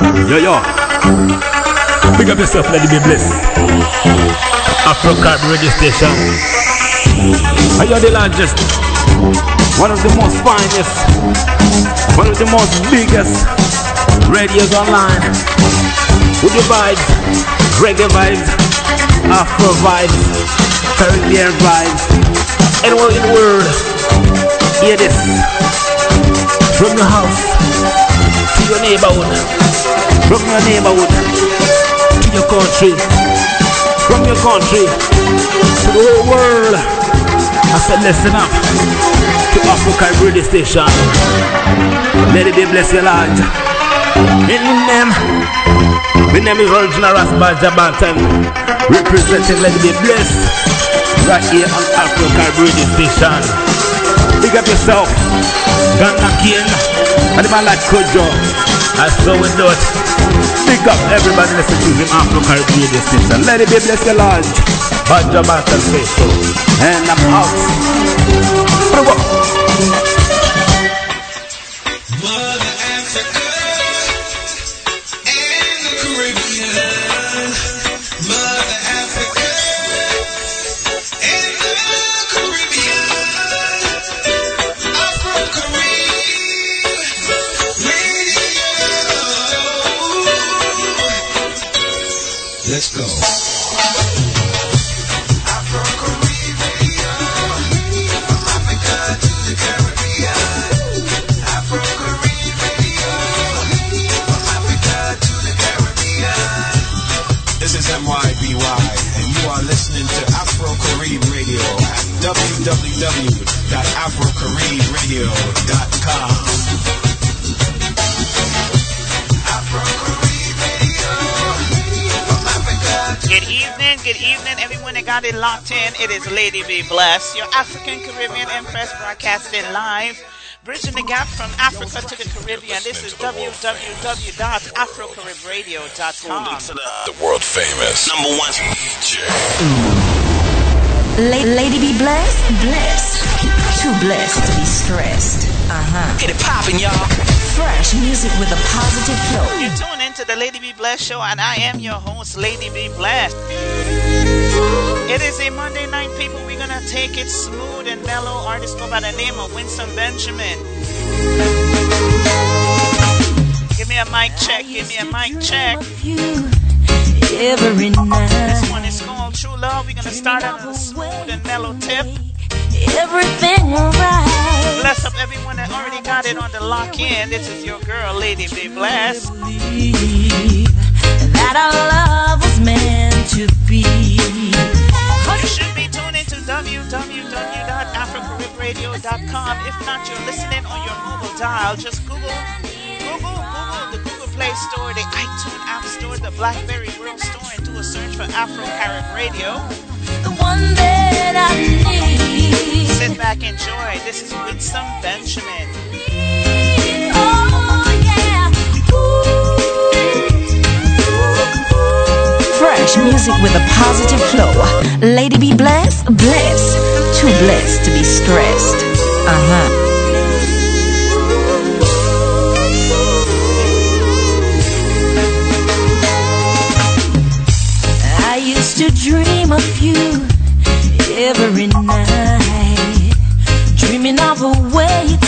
Yo, yo. Big up yourself, let it be blessed. Afro Carib radio station. Are you the largest? One of the most finest. One of the most biggest radios online. With your vibes, reggae vibes, Afro vibes, Caribbean vibes. Anyone in the world, hear this. From your house to your neighborhood, from your neighborhood to your country, from your country to the whole world. I said, listen up to Africa radio station. Let it be blessed, your Lord. In them, my name is Original Rasbar Jabantan, representing Let it be blessed right here on Africa radio station. Big up yourself, Ghana King, and the man like. I do it. Big up everybody listen to Afro Caribbean radio station. Let it be blessed, your Lord. Banja Bantan faithful. And I'm out. Mother 10. It is Lady Be Blessed, your African Caribbean Empress broadcasting live. Bridging the gap from Africa to the Caribbean. This is www.afrocaribradio.com. The world famous number one DJ. Lady be blessed, blessed, too blessed to be stressed. Uh huh. Get it popping, y'all fresh music with a positive flow. You tune into the Lady Be Blessed show, and I am your host, Lady Be Blessed. It is a Monday night, people. We're gonna take it smooth and mellow. Artist go by the name of Winsome Benjamin. Give me a mic check. Give me a mic check. Every night. This one is called True Love. We're gonna start out on a smooth and mellow tip. Everything alright. Bless up everyone that already got it on the lock in. This is your girl, Lady Be Blessed. That our love was meant to be. www.afrocaribradio.com. If not, you're listening on your mobile dial. Just Google, Google, Google the Google Play Store, the iTunes App Store, the BlackBerry World Store, and do a search for Afro Carib Radio. The one that I need. Sit back, enjoy. This is Winsome Benjamin. Oh. Fresh music with a positive flow. Lady be blessed, blessed. Too blessed to be stressed. Used to dream of you every night, dreaming of a way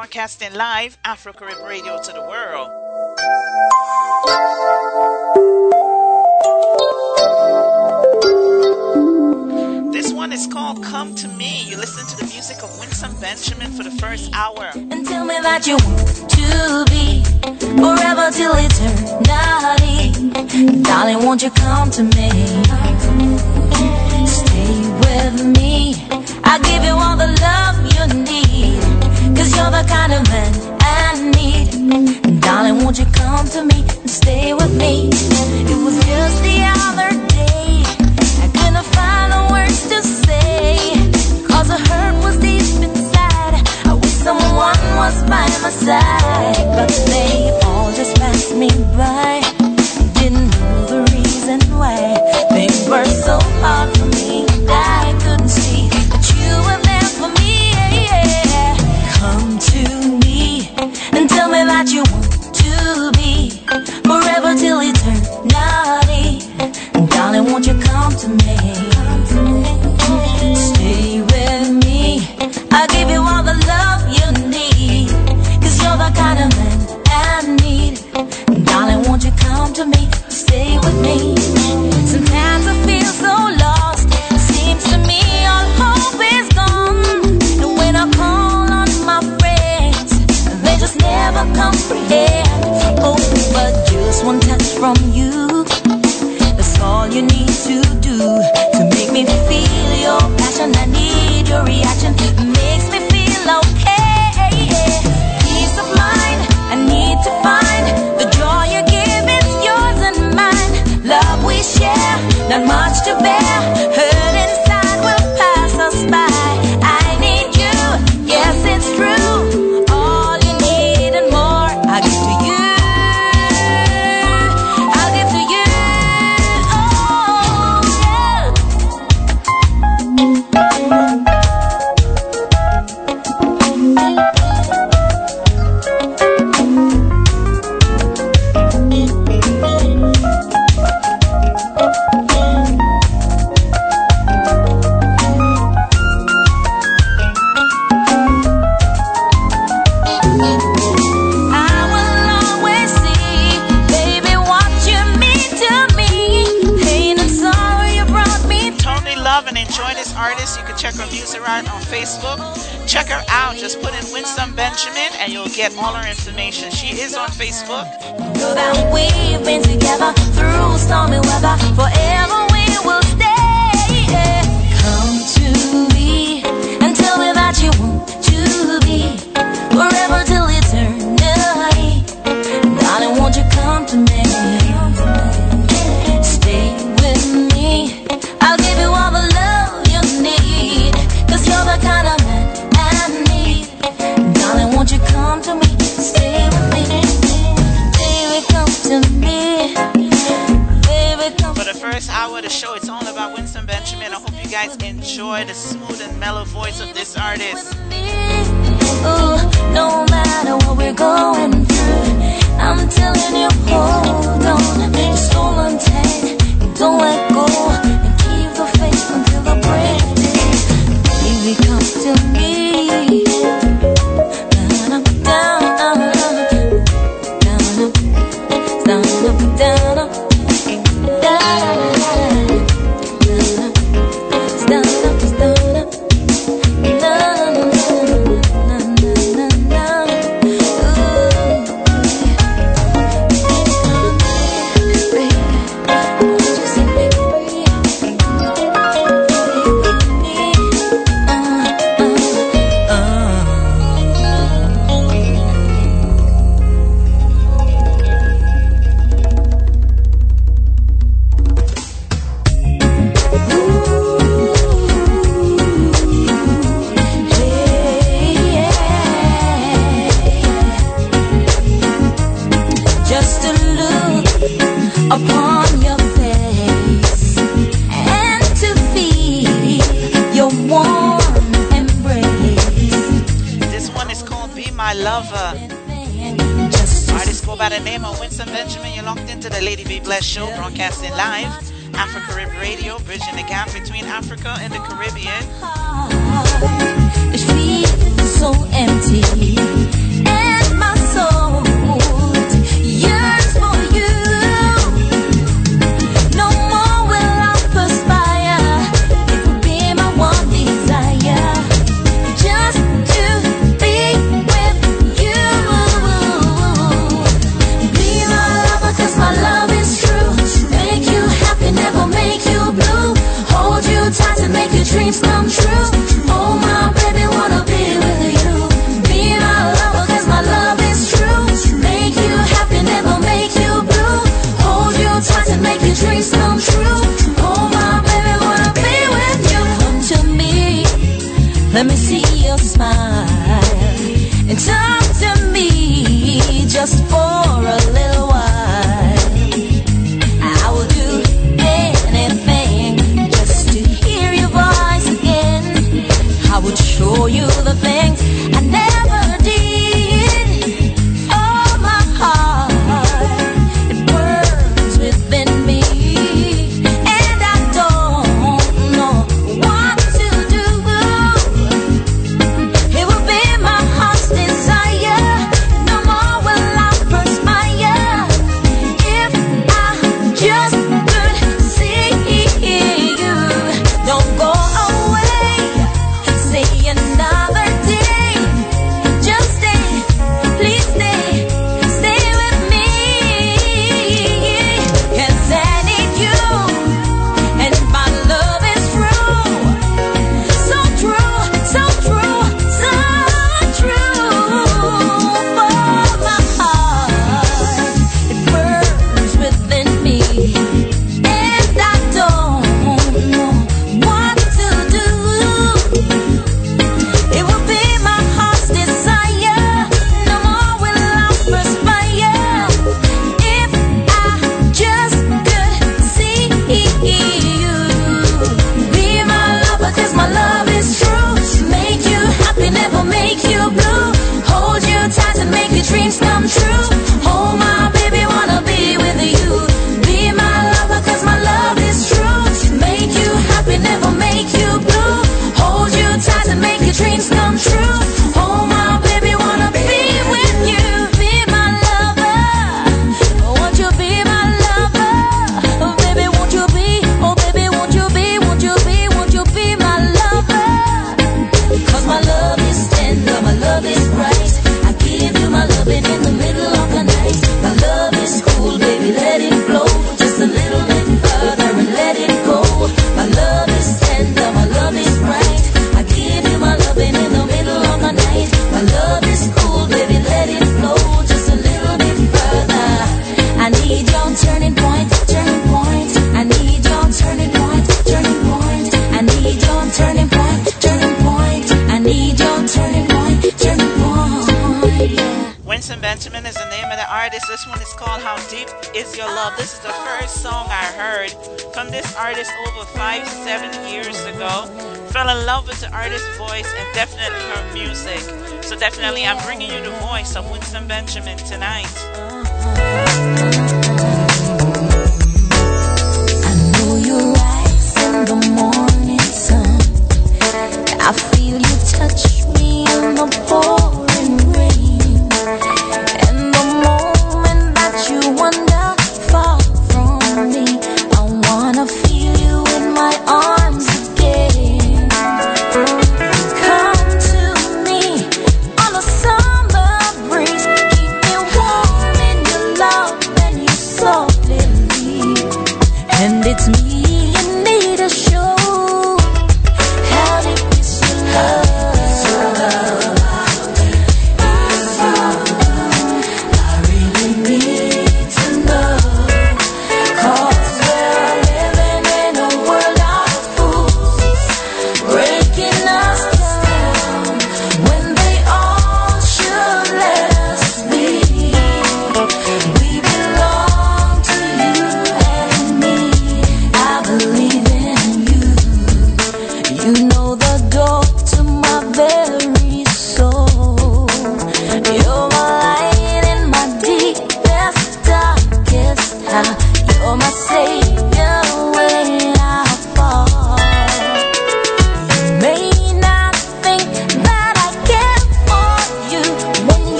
broadcasting live Afro radio to the world. This one is called Come to Me. You listen to the music of Winsome Benjamin for the first hour. And tell me that you want to be forever till eternity. Darling, won't you come to me? Stay with me. I give you all the love you need. Cause you're the kind of man I need. And darling, won't you come to me and stay with me? It was just the other day. I couldn't find the words to say. Cause the hurt was deep inside. I wish someone was by my side. But they all just passed me by. Didn't know the reason why they were so your reaction. Destination. She is on Facebook. Girl, that we've been together through stormy weather for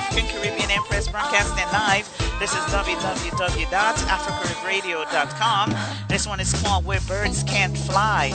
African Caribbean Empress broadcasting live. This is www.africaradio.com. This one is called Where Birds Can't Fly.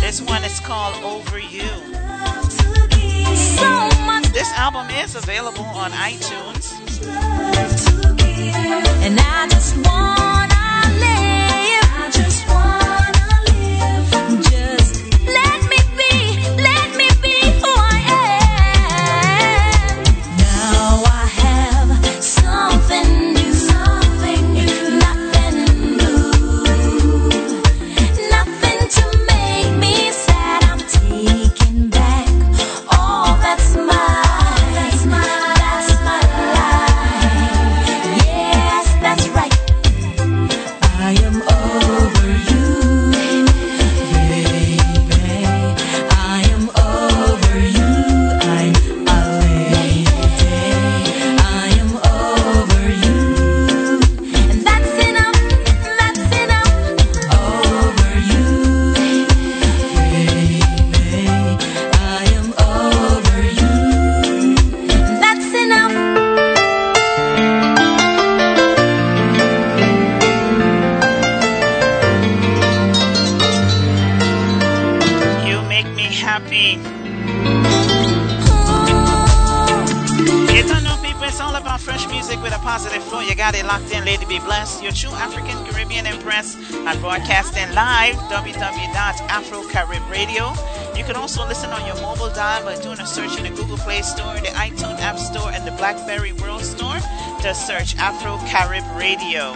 This one is called Over You. This album is available on iTunes. And I just wanna live. I just wanna Berry World Store, just search Afro Carib Radio.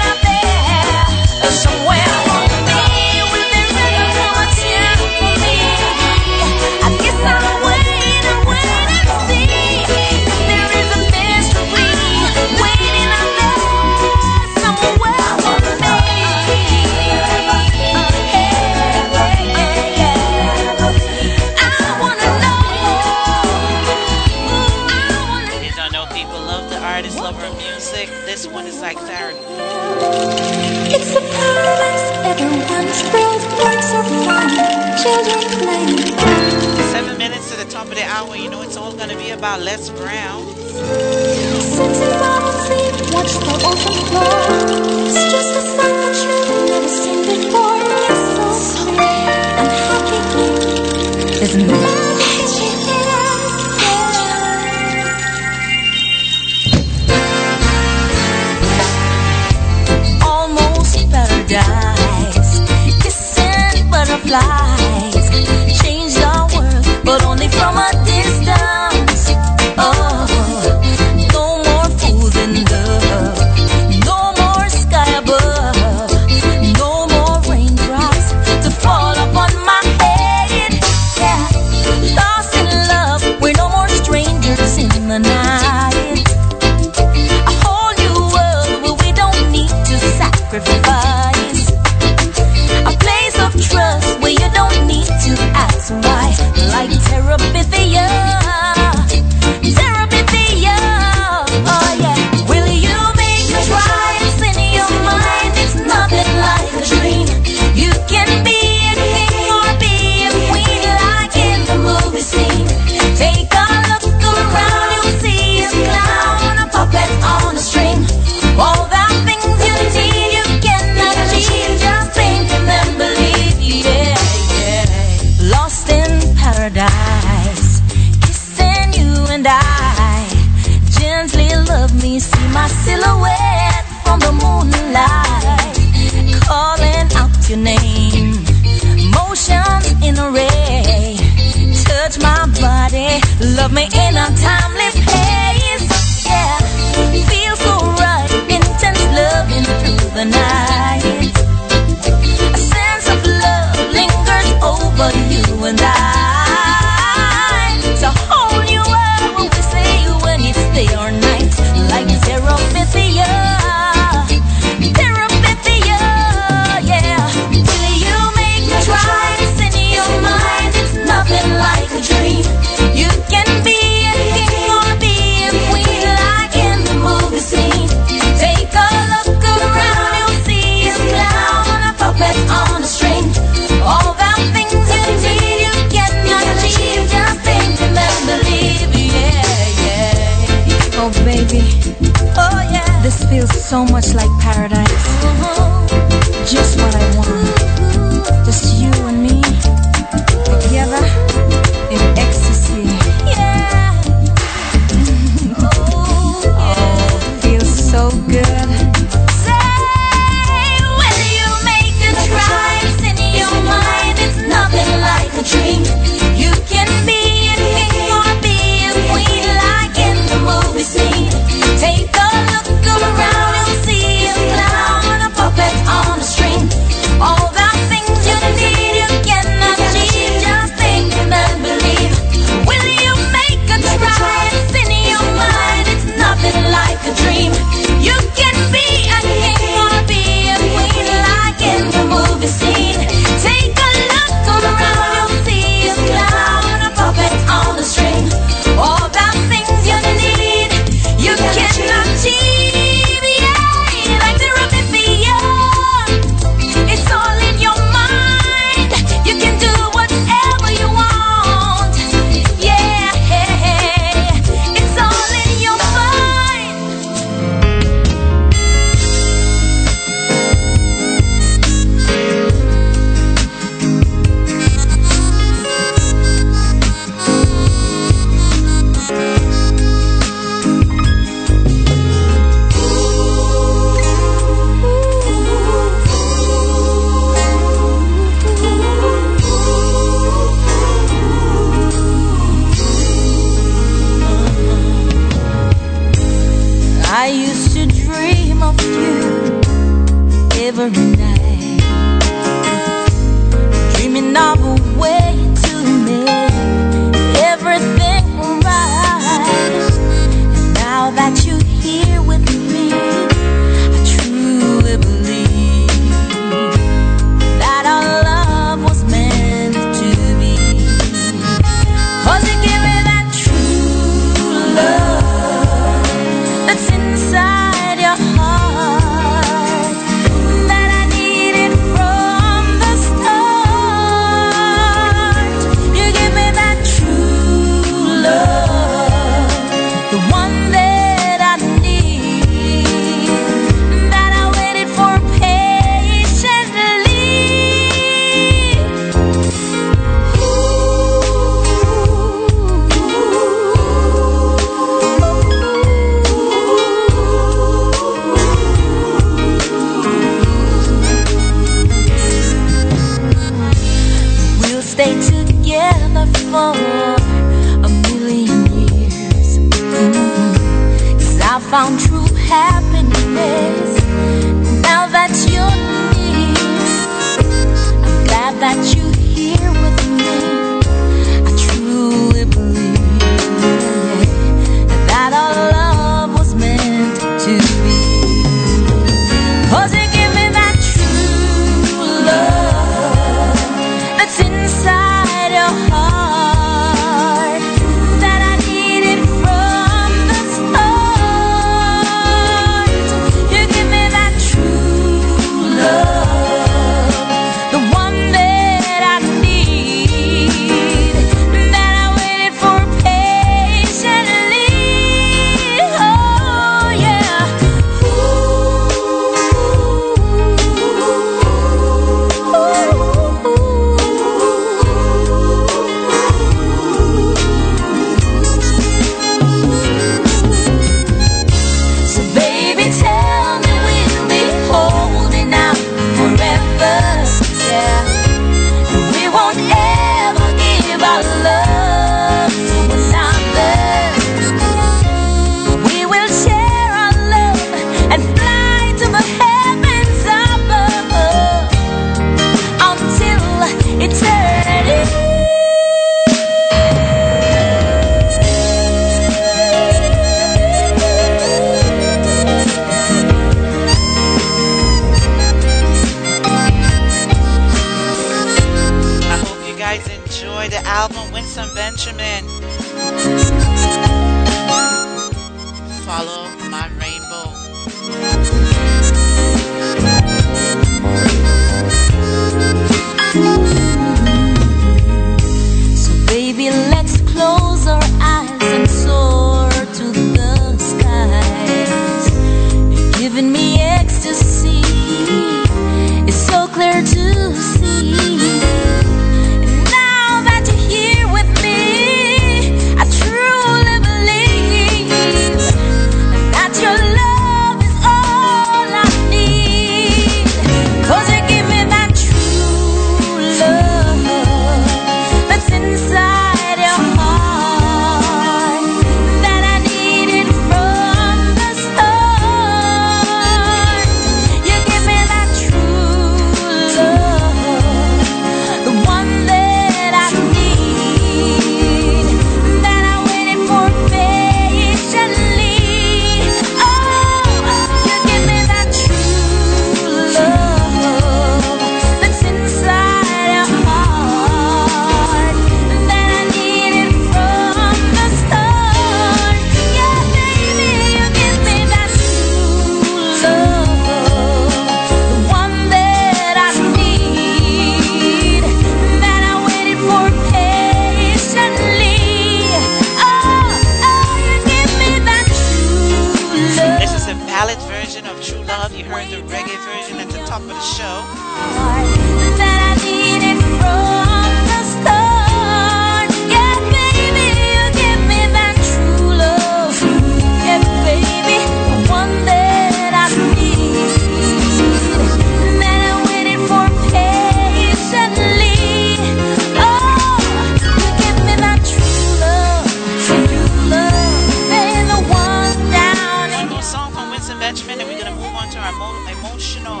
move on to our emotional,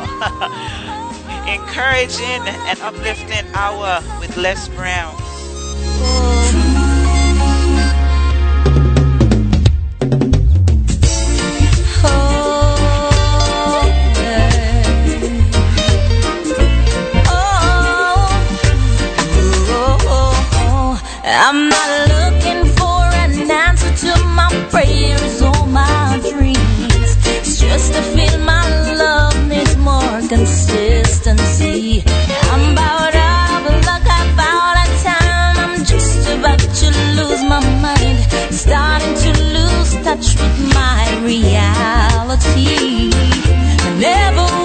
encouraging, and uplifting hour with Les Brown. I'm not touch with my reality. Never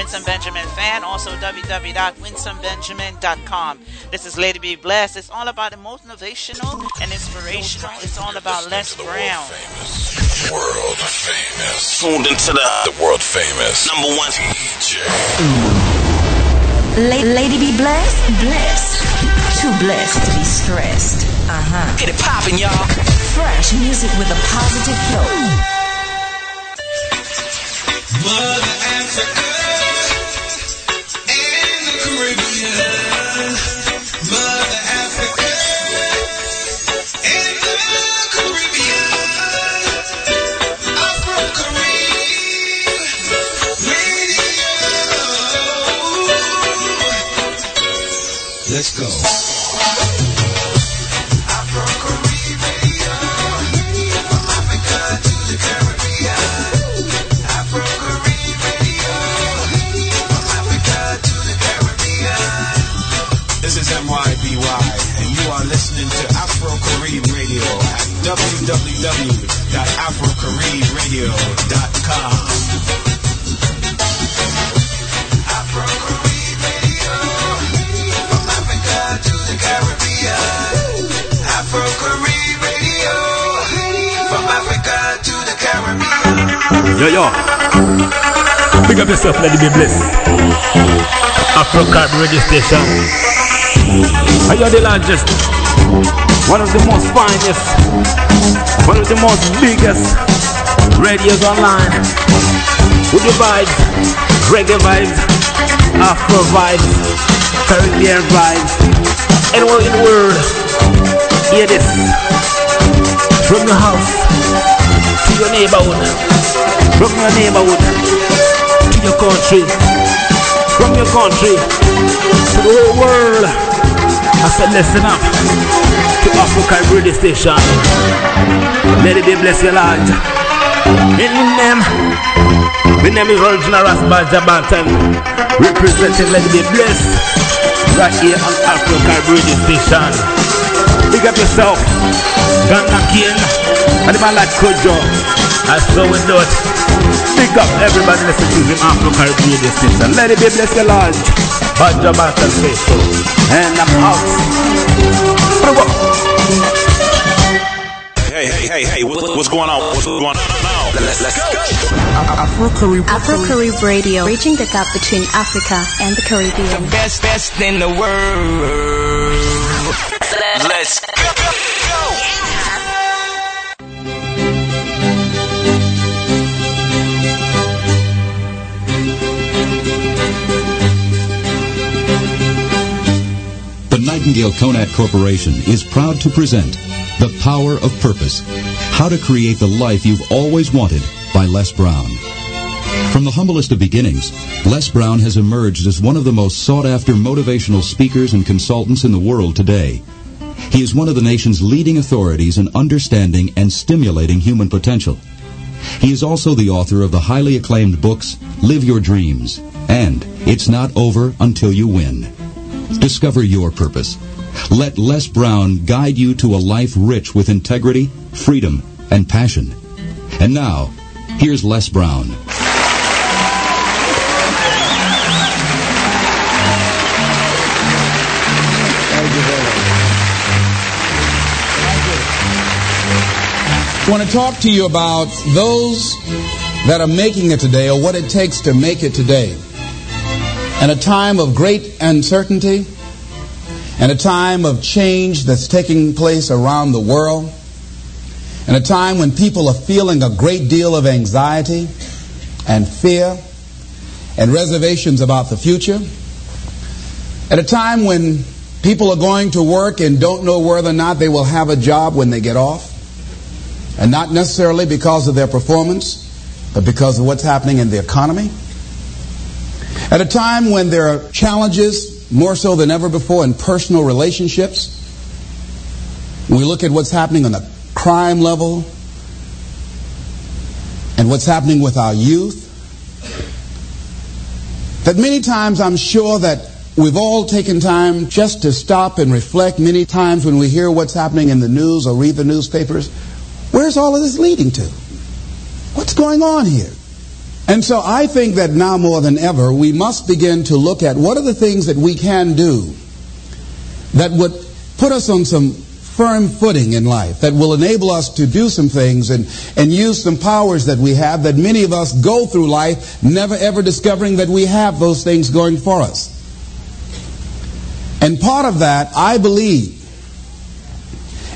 Winsome Benjamin Fan, also www.winsomebenjamin.com. This is Lady B Bless. It's all about the most motivational and inspirational. It's all about Les Brown. Famous. World famous. Tuned into the, the world famous number one DJ. La- lady be blessed, blessed. Too blessed to be stressed. Uh huh. Get it popping, y'all. Fresh music with a positive flow. Yo, yo. Big up yourself, let it be blessed. Afro Carib radio station. Are you the largest? One of the most finest, one of the most biggest radios online. With the vibes, reggae vibes, Afro vibes, Caribbean vibes. Anywhere in the world, hear this. From your house to your neighborhood, from your neighborhood to your country, from your country to the whole world. I said, listen up to Afro Carib radio station. Let it be bless your Lord. In them, my name is Original Rasbal Jabantan, representing Let it be blessed right here on Afro Carib radio station. Big up yourself, Ghana King, and the man like. I do it. Big up everybody listen to him Afro Carib radio station. Let it be bless your Lord. Banja Bantan faithful. And I'm out. Hey, hey, hey, hey, what's going on? What's going on now? Let's, let's go. Afro Carib Radio, bridging the gap between Africa and the Caribbean. The Best, best in the world. Let's go. Nightingale Conant Corporation is proud to present The Power of Purpose How to Create the Life You've Always Wanted by Les Brown. From the humblest of beginnings, Les Brown has emerged as one of the most sought after motivational speakers and consultants in the world today. He is one of the nation's leading authorities in understanding and stimulating human potential. He is also the author of the highly acclaimed books Live Your Dreams and It's Not Over Until You Win. Discover your purpose. Let Les Brown guide you to a life rich with integrity, freedom, and passion. And now, here's Les Brown. I want to talk to you about those that are making it today or what it takes to make it today. In a time of great uncertainty. And a time of change that's taking place around the world, and a time when people are feeling a great deal of anxiety and fear and reservations about the future, at a time when people are going to work and don't know whether or not they will have a job when they get off, and not necessarily because of their performance, but because of what's happening in the economy. At a time when there are challenges, more so than ever before, in personal relationships, we look at what's happening on the crime level and what's happening with our youth, that many times I'm sure that we've all taken time just to stop and reflect many times when we hear what's happening in the news or read the newspapers. Where's all of this leading to? What's going on here? And so I think that now more than ever, we must begin to look at what are the things that we can do that would put us on some firm footing in life, that will enable us to do some things and, and use some powers that we have that many of us go through life never ever discovering that we have those things going for us. And part of that, I believe,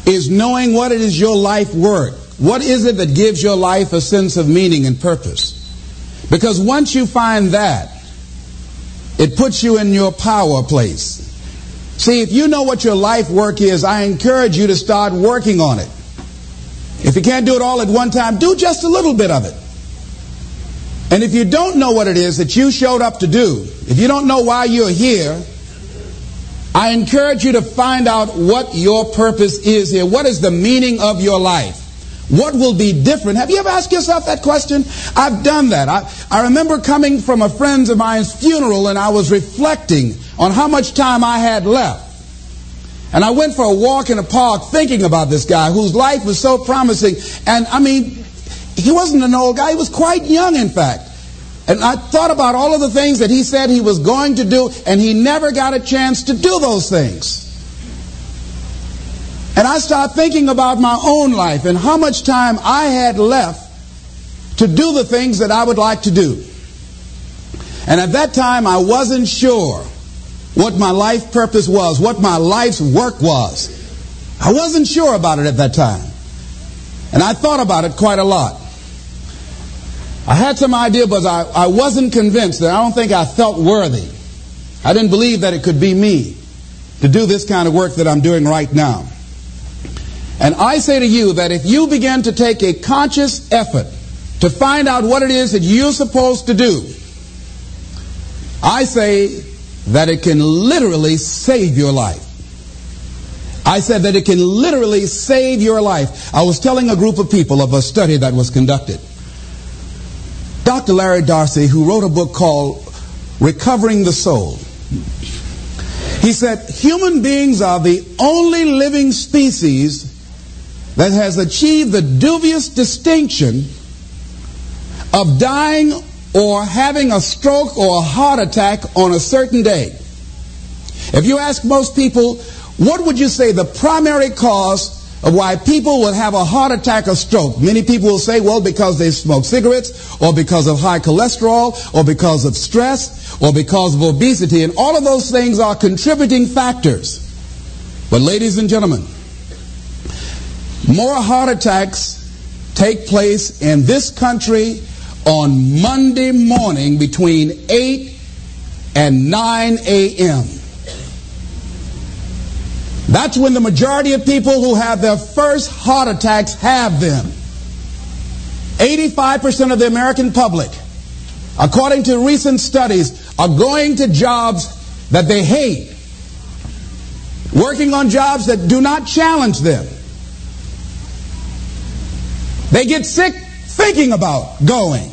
is knowing what it is your life work. What is it that gives your life a sense of meaning and purpose? Because once you find that, it puts you in your power place. See, if you know what your life work is, I encourage you to start working on it. If you can't do it all at one time, do just a little bit of it. And if you don't know what it is that you showed up to do, if you don't know why you're here, I encourage you to find out what your purpose is here. What is the meaning of your life? What will be different? Have you ever asked yourself that question? I've done that. I, I remember coming from a friend of mine's funeral and I was reflecting on how much time I had left. And I went for a walk in a park thinking about this guy whose life was so promising. And I mean, he wasn't an old guy, he was quite young, in fact. And I thought about all of the things that he said he was going to do, and he never got a chance to do those things. And I started thinking about my own life and how much time I had left to do the things that I would like to do. And at that time, I wasn't sure what my life purpose was, what my life's work was. I wasn't sure about it at that time. And I thought about it quite a lot. I had some idea, but I, I wasn't convinced that I don't think I felt worthy. I didn't believe that it could be me to do this kind of work that I'm doing right now. And I say to you that if you begin to take a conscious effort to find out what it is that you're supposed to do, I say that it can literally save your life. I said that it can literally save your life. I was telling a group of people of a study that was conducted. Dr. Larry Dossey, who wrote a book called Recovering the Soul, he said, human beings are the only living species that has achieved the dubious distinction of dying or having a stroke or a heart attack on a certain day. If you ask most people, what would you say the primary cause of why people will have a heart attack or stroke? Many people will say, well, because they smoke cigarettes, or because of high cholesterol, or because of stress, or because of obesity, and all of those things are contributing factors. But ladies and gentlemen, more heart attacks take place in this country on Monday morning between 8 and 9 a.m. That's when the majority of people who have their first heart attacks have them. 85% of the American public, according to recent studies, are going to jobs that they hate, working on jobs that do not challenge them. They get sick thinking about going.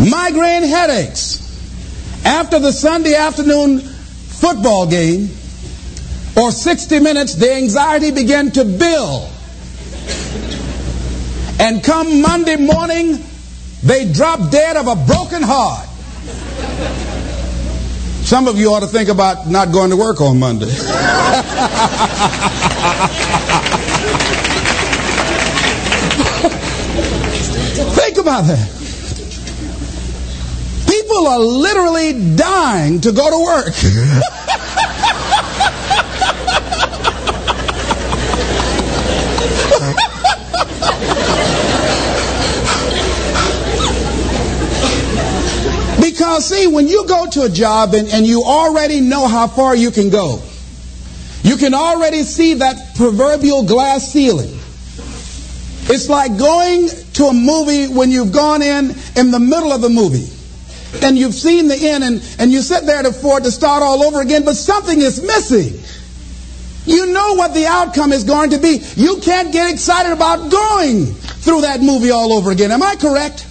Migraine headaches. After the Sunday afternoon football game or 60 minutes, the anxiety began to build. And come Monday morning, they drop dead of a broken heart. Some of you ought to think about not going to work on Monday. think about that. People are literally dying to go to work. because, see, when you go to a job and, and you already know how far you can go, you can already see that proverbial glass ceiling. It's like going to a movie when you've gone in in the middle of the movie and you've seen the end and, and you sit there to for to start all over again, but something is missing. You know what the outcome is going to be. You can't get excited about going through that movie all over again. Am I correct?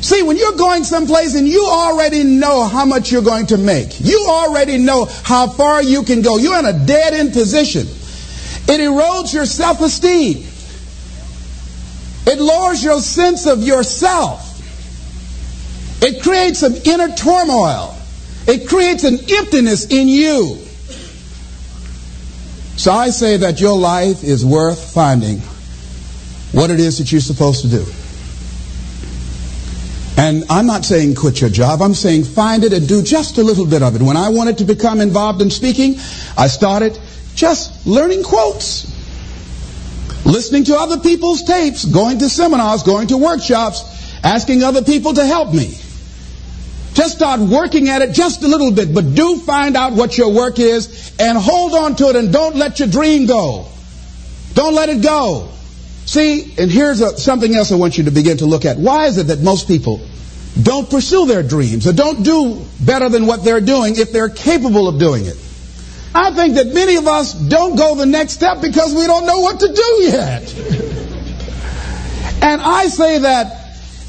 See, when you're going someplace and you already know how much you're going to make, you already know how far you can go, you're in a dead end position. It erodes your self esteem, it lowers your sense of yourself, it creates an inner turmoil, it creates an emptiness in you. So I say that your life is worth finding what it is that you're supposed to do. And I'm not saying quit your job. I'm saying find it and do just a little bit of it. When I wanted to become involved in speaking, I started just learning quotes, listening to other people's tapes, going to seminars, going to workshops, asking other people to help me. Just start working at it just a little bit, but do find out what your work is and hold on to it and don't let your dream go. Don't let it go. See, and here's a, something else I want you to begin to look at. Why is it that most people don't pursue their dreams or don't do better than what they're doing if they're capable of doing it? I think that many of us don't go the next step because we don't know what to do yet. and I say that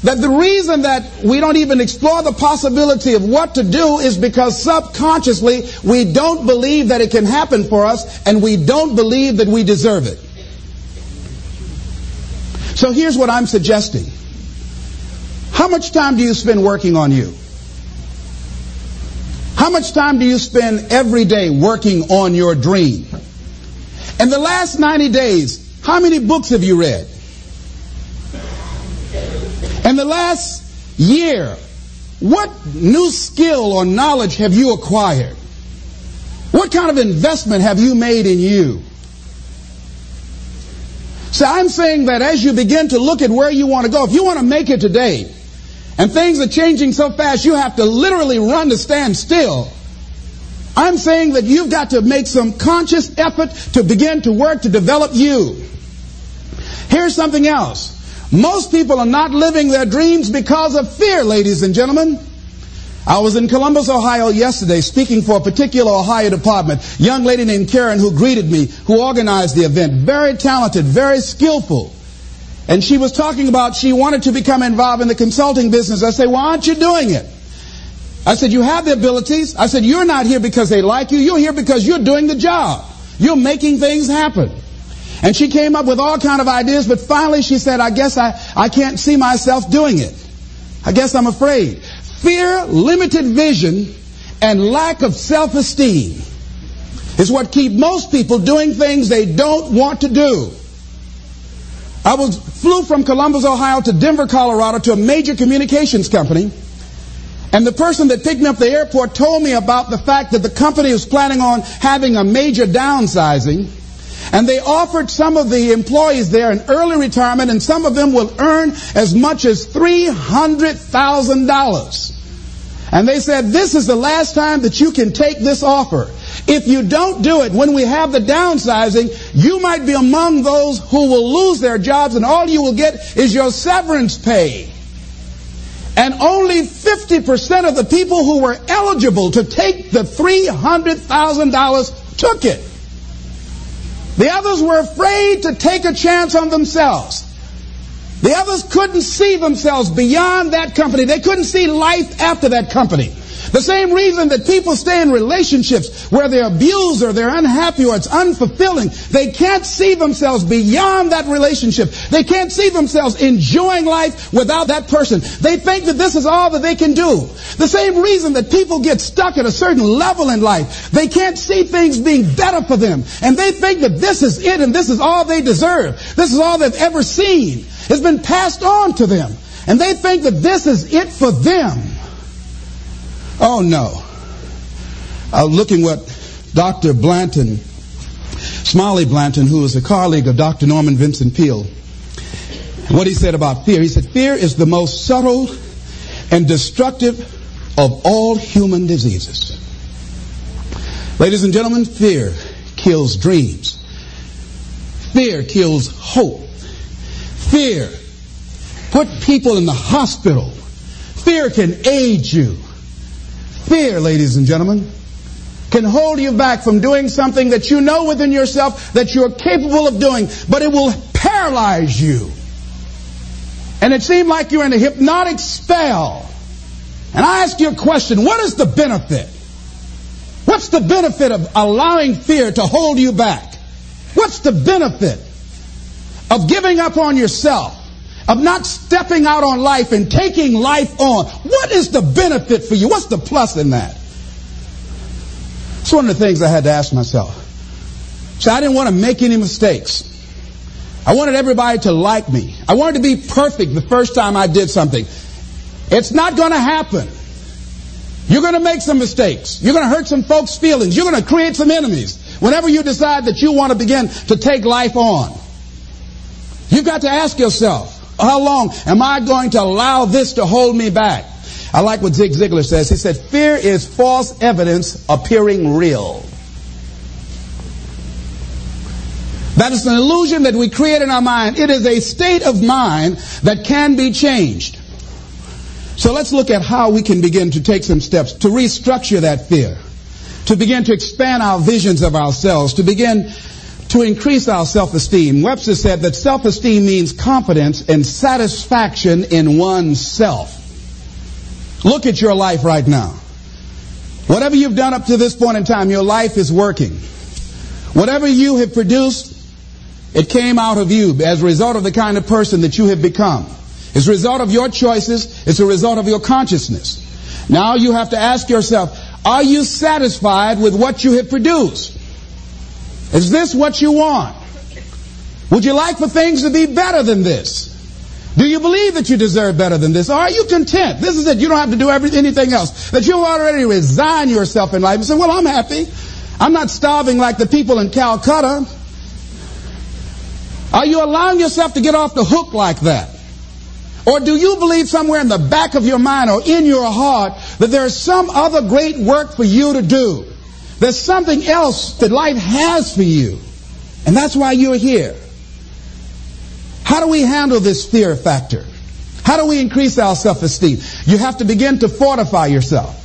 that the reason that we don't even explore the possibility of what to do is because subconsciously we don't believe that it can happen for us and we don't believe that we deserve it. So here's what I'm suggesting. How much time do you spend working on you? How much time do you spend every day working on your dream? In the last 90 days, how many books have you read? In the last year, what new skill or knowledge have you acquired? What kind of investment have you made in you? So I'm saying that as you begin to look at where you want to go, if you want to make it today, and things are changing so fast you have to literally run to stand still, I'm saying that you've got to make some conscious effort to begin to work to develop you. Here's something else. Most people are not living their dreams because of fear, ladies and gentlemen. I was in Columbus, Ohio yesterday speaking for a particular Ohio department. Young lady named Karen who greeted me, who organized the event. Very talented, very skillful. And she was talking about she wanted to become involved in the consulting business. I said, why aren't you doing it? I said, you have the abilities. I said, you're not here because they like you. You're here because you're doing the job. You're making things happen. And she came up with all kind of ideas, but finally she said, I guess I, I can't see myself doing it. I guess I'm afraid. Fear, limited vision, and lack of self-esteem is what keep most people doing things they don't want to do. I was flew from Columbus, Ohio to Denver, Colorado to a major communications company. And the person that picked me up at the airport told me about the fact that the company was planning on having a major downsizing. And they offered some of the employees there an early retirement, and some of them will earn as much as $300,000. And they said, This is the last time that you can take this offer. If you don't do it when we have the downsizing, you might be among those who will lose their jobs, and all you will get is your severance pay. And only 50% of the people who were eligible to take the $300,000 took it. The others were afraid to take a chance on themselves. The others couldn't see themselves beyond that company. They couldn't see life after that company. The same reason that people stay in relationships where they're abused or they're unhappy or it's unfulfilling. They can't see themselves beyond that relationship. They can't see themselves enjoying life without that person. They think that this is all that they can do. The same reason that people get stuck at a certain level in life. They can't see things being better for them. And they think that this is it and this is all they deserve. This is all they've ever seen. It's been passed on to them. And they think that this is it for them. Oh no. I was looking what Dr. Blanton, Smiley Blanton, who is a colleague of Dr. Norman Vincent Peale, what he said about fear. He said, Fear is the most subtle and destructive of all human diseases. Ladies and gentlemen, fear kills dreams. Fear kills hope. Fear put people in the hospital. Fear can age you. Fear, ladies and gentlemen, can hold you back from doing something that you know within yourself that you're capable of doing, but it will paralyze you. And it seemed like you're in a hypnotic spell. And I ask you a question what is the benefit? What's the benefit of allowing fear to hold you back? What's the benefit of giving up on yourself? Of not stepping out on life and taking life on. What is the benefit for you? What's the plus in that? It's one of the things I had to ask myself. So I didn't want to make any mistakes. I wanted everybody to like me. I wanted to be perfect the first time I did something. It's not going to happen. You're going to make some mistakes. You're going to hurt some folks' feelings. You're going to create some enemies whenever you decide that you want to begin to take life on. You've got to ask yourself, how long am I going to allow this to hold me back? I like what Zig Ziglar says. He said, fear is false evidence appearing real. That is an illusion that we create in our mind. It is a state of mind that can be changed. So let's look at how we can begin to take some steps to restructure that fear, to begin to expand our visions of ourselves, to begin to increase our self-esteem. Webster said that self-esteem means confidence and satisfaction in oneself. Look at your life right now. Whatever you've done up to this point in time, your life is working. Whatever you have produced, it came out of you as a result of the kind of person that you have become. It's a result of your choices. It's a result of your consciousness. Now you have to ask yourself, are you satisfied with what you have produced? Is this what you want? Would you like for things to be better than this? Do you believe that you deserve better than this? Or are you content? This is it. You don't have to do anything else. That you've already resigned yourself in life and say, well, I'm happy. I'm not starving like the people in Calcutta. Are you allowing yourself to get off the hook like that? Or do you believe somewhere in the back of your mind or in your heart that there's some other great work for you to do? There's something else that life has for you. And that's why you're here. How do we handle this fear factor? How do we increase our self-esteem? You have to begin to fortify yourself.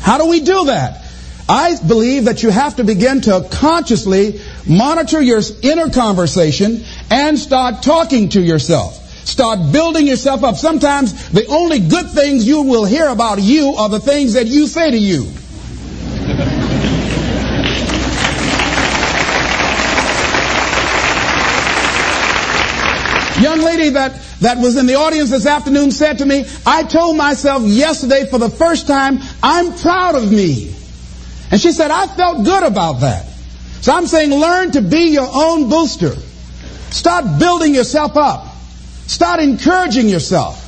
How do we do that? I believe that you have to begin to consciously monitor your inner conversation and start talking to yourself. Start building yourself up. Sometimes the only good things you will hear about you are the things that you say to you. Young lady that, that was in the audience this afternoon said to me, I told myself yesterday for the first time, I'm proud of me. And she said, I felt good about that. So I'm saying learn to be your own booster. Start building yourself up. Start encouraging yourself.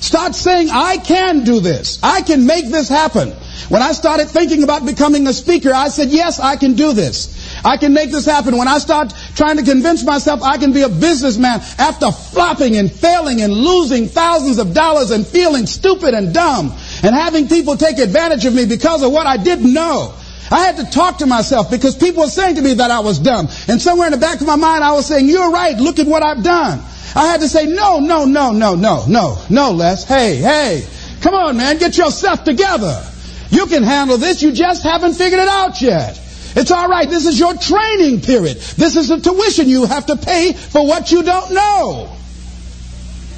Start saying, I can do this. I can make this happen. When I started thinking about becoming a speaker, I said, yes, I can do this. I can make this happen. When I start trying to convince myself I can be a businessman after flopping and failing and losing thousands of dollars and feeling stupid and dumb and having people take advantage of me because of what I didn't know. I had to talk to myself because people were saying to me that I was dumb. And somewhere in the back of my mind, I was saying, you're right. Look at what I've done. I had to say, no, no, no, no, no, no, no, Les. Hey, hey, come on, man. Get yourself together. You can handle this. You just haven't figured it out yet. It's all right. This is your training period. This is the tuition you have to pay for what you don't know.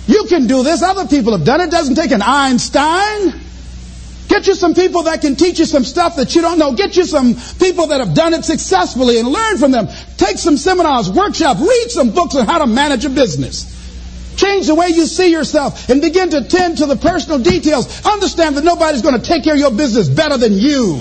You can do this. Other people have done it. Doesn't take an Einstein. Get you some people that can teach you some stuff that you don't know. Get you some people that have done it successfully and learn from them. Take some seminars, workshops, read some books on how to manage a business. Change the way you see yourself and begin to tend to the personal details. Understand that nobody's going to take care of your business better than you.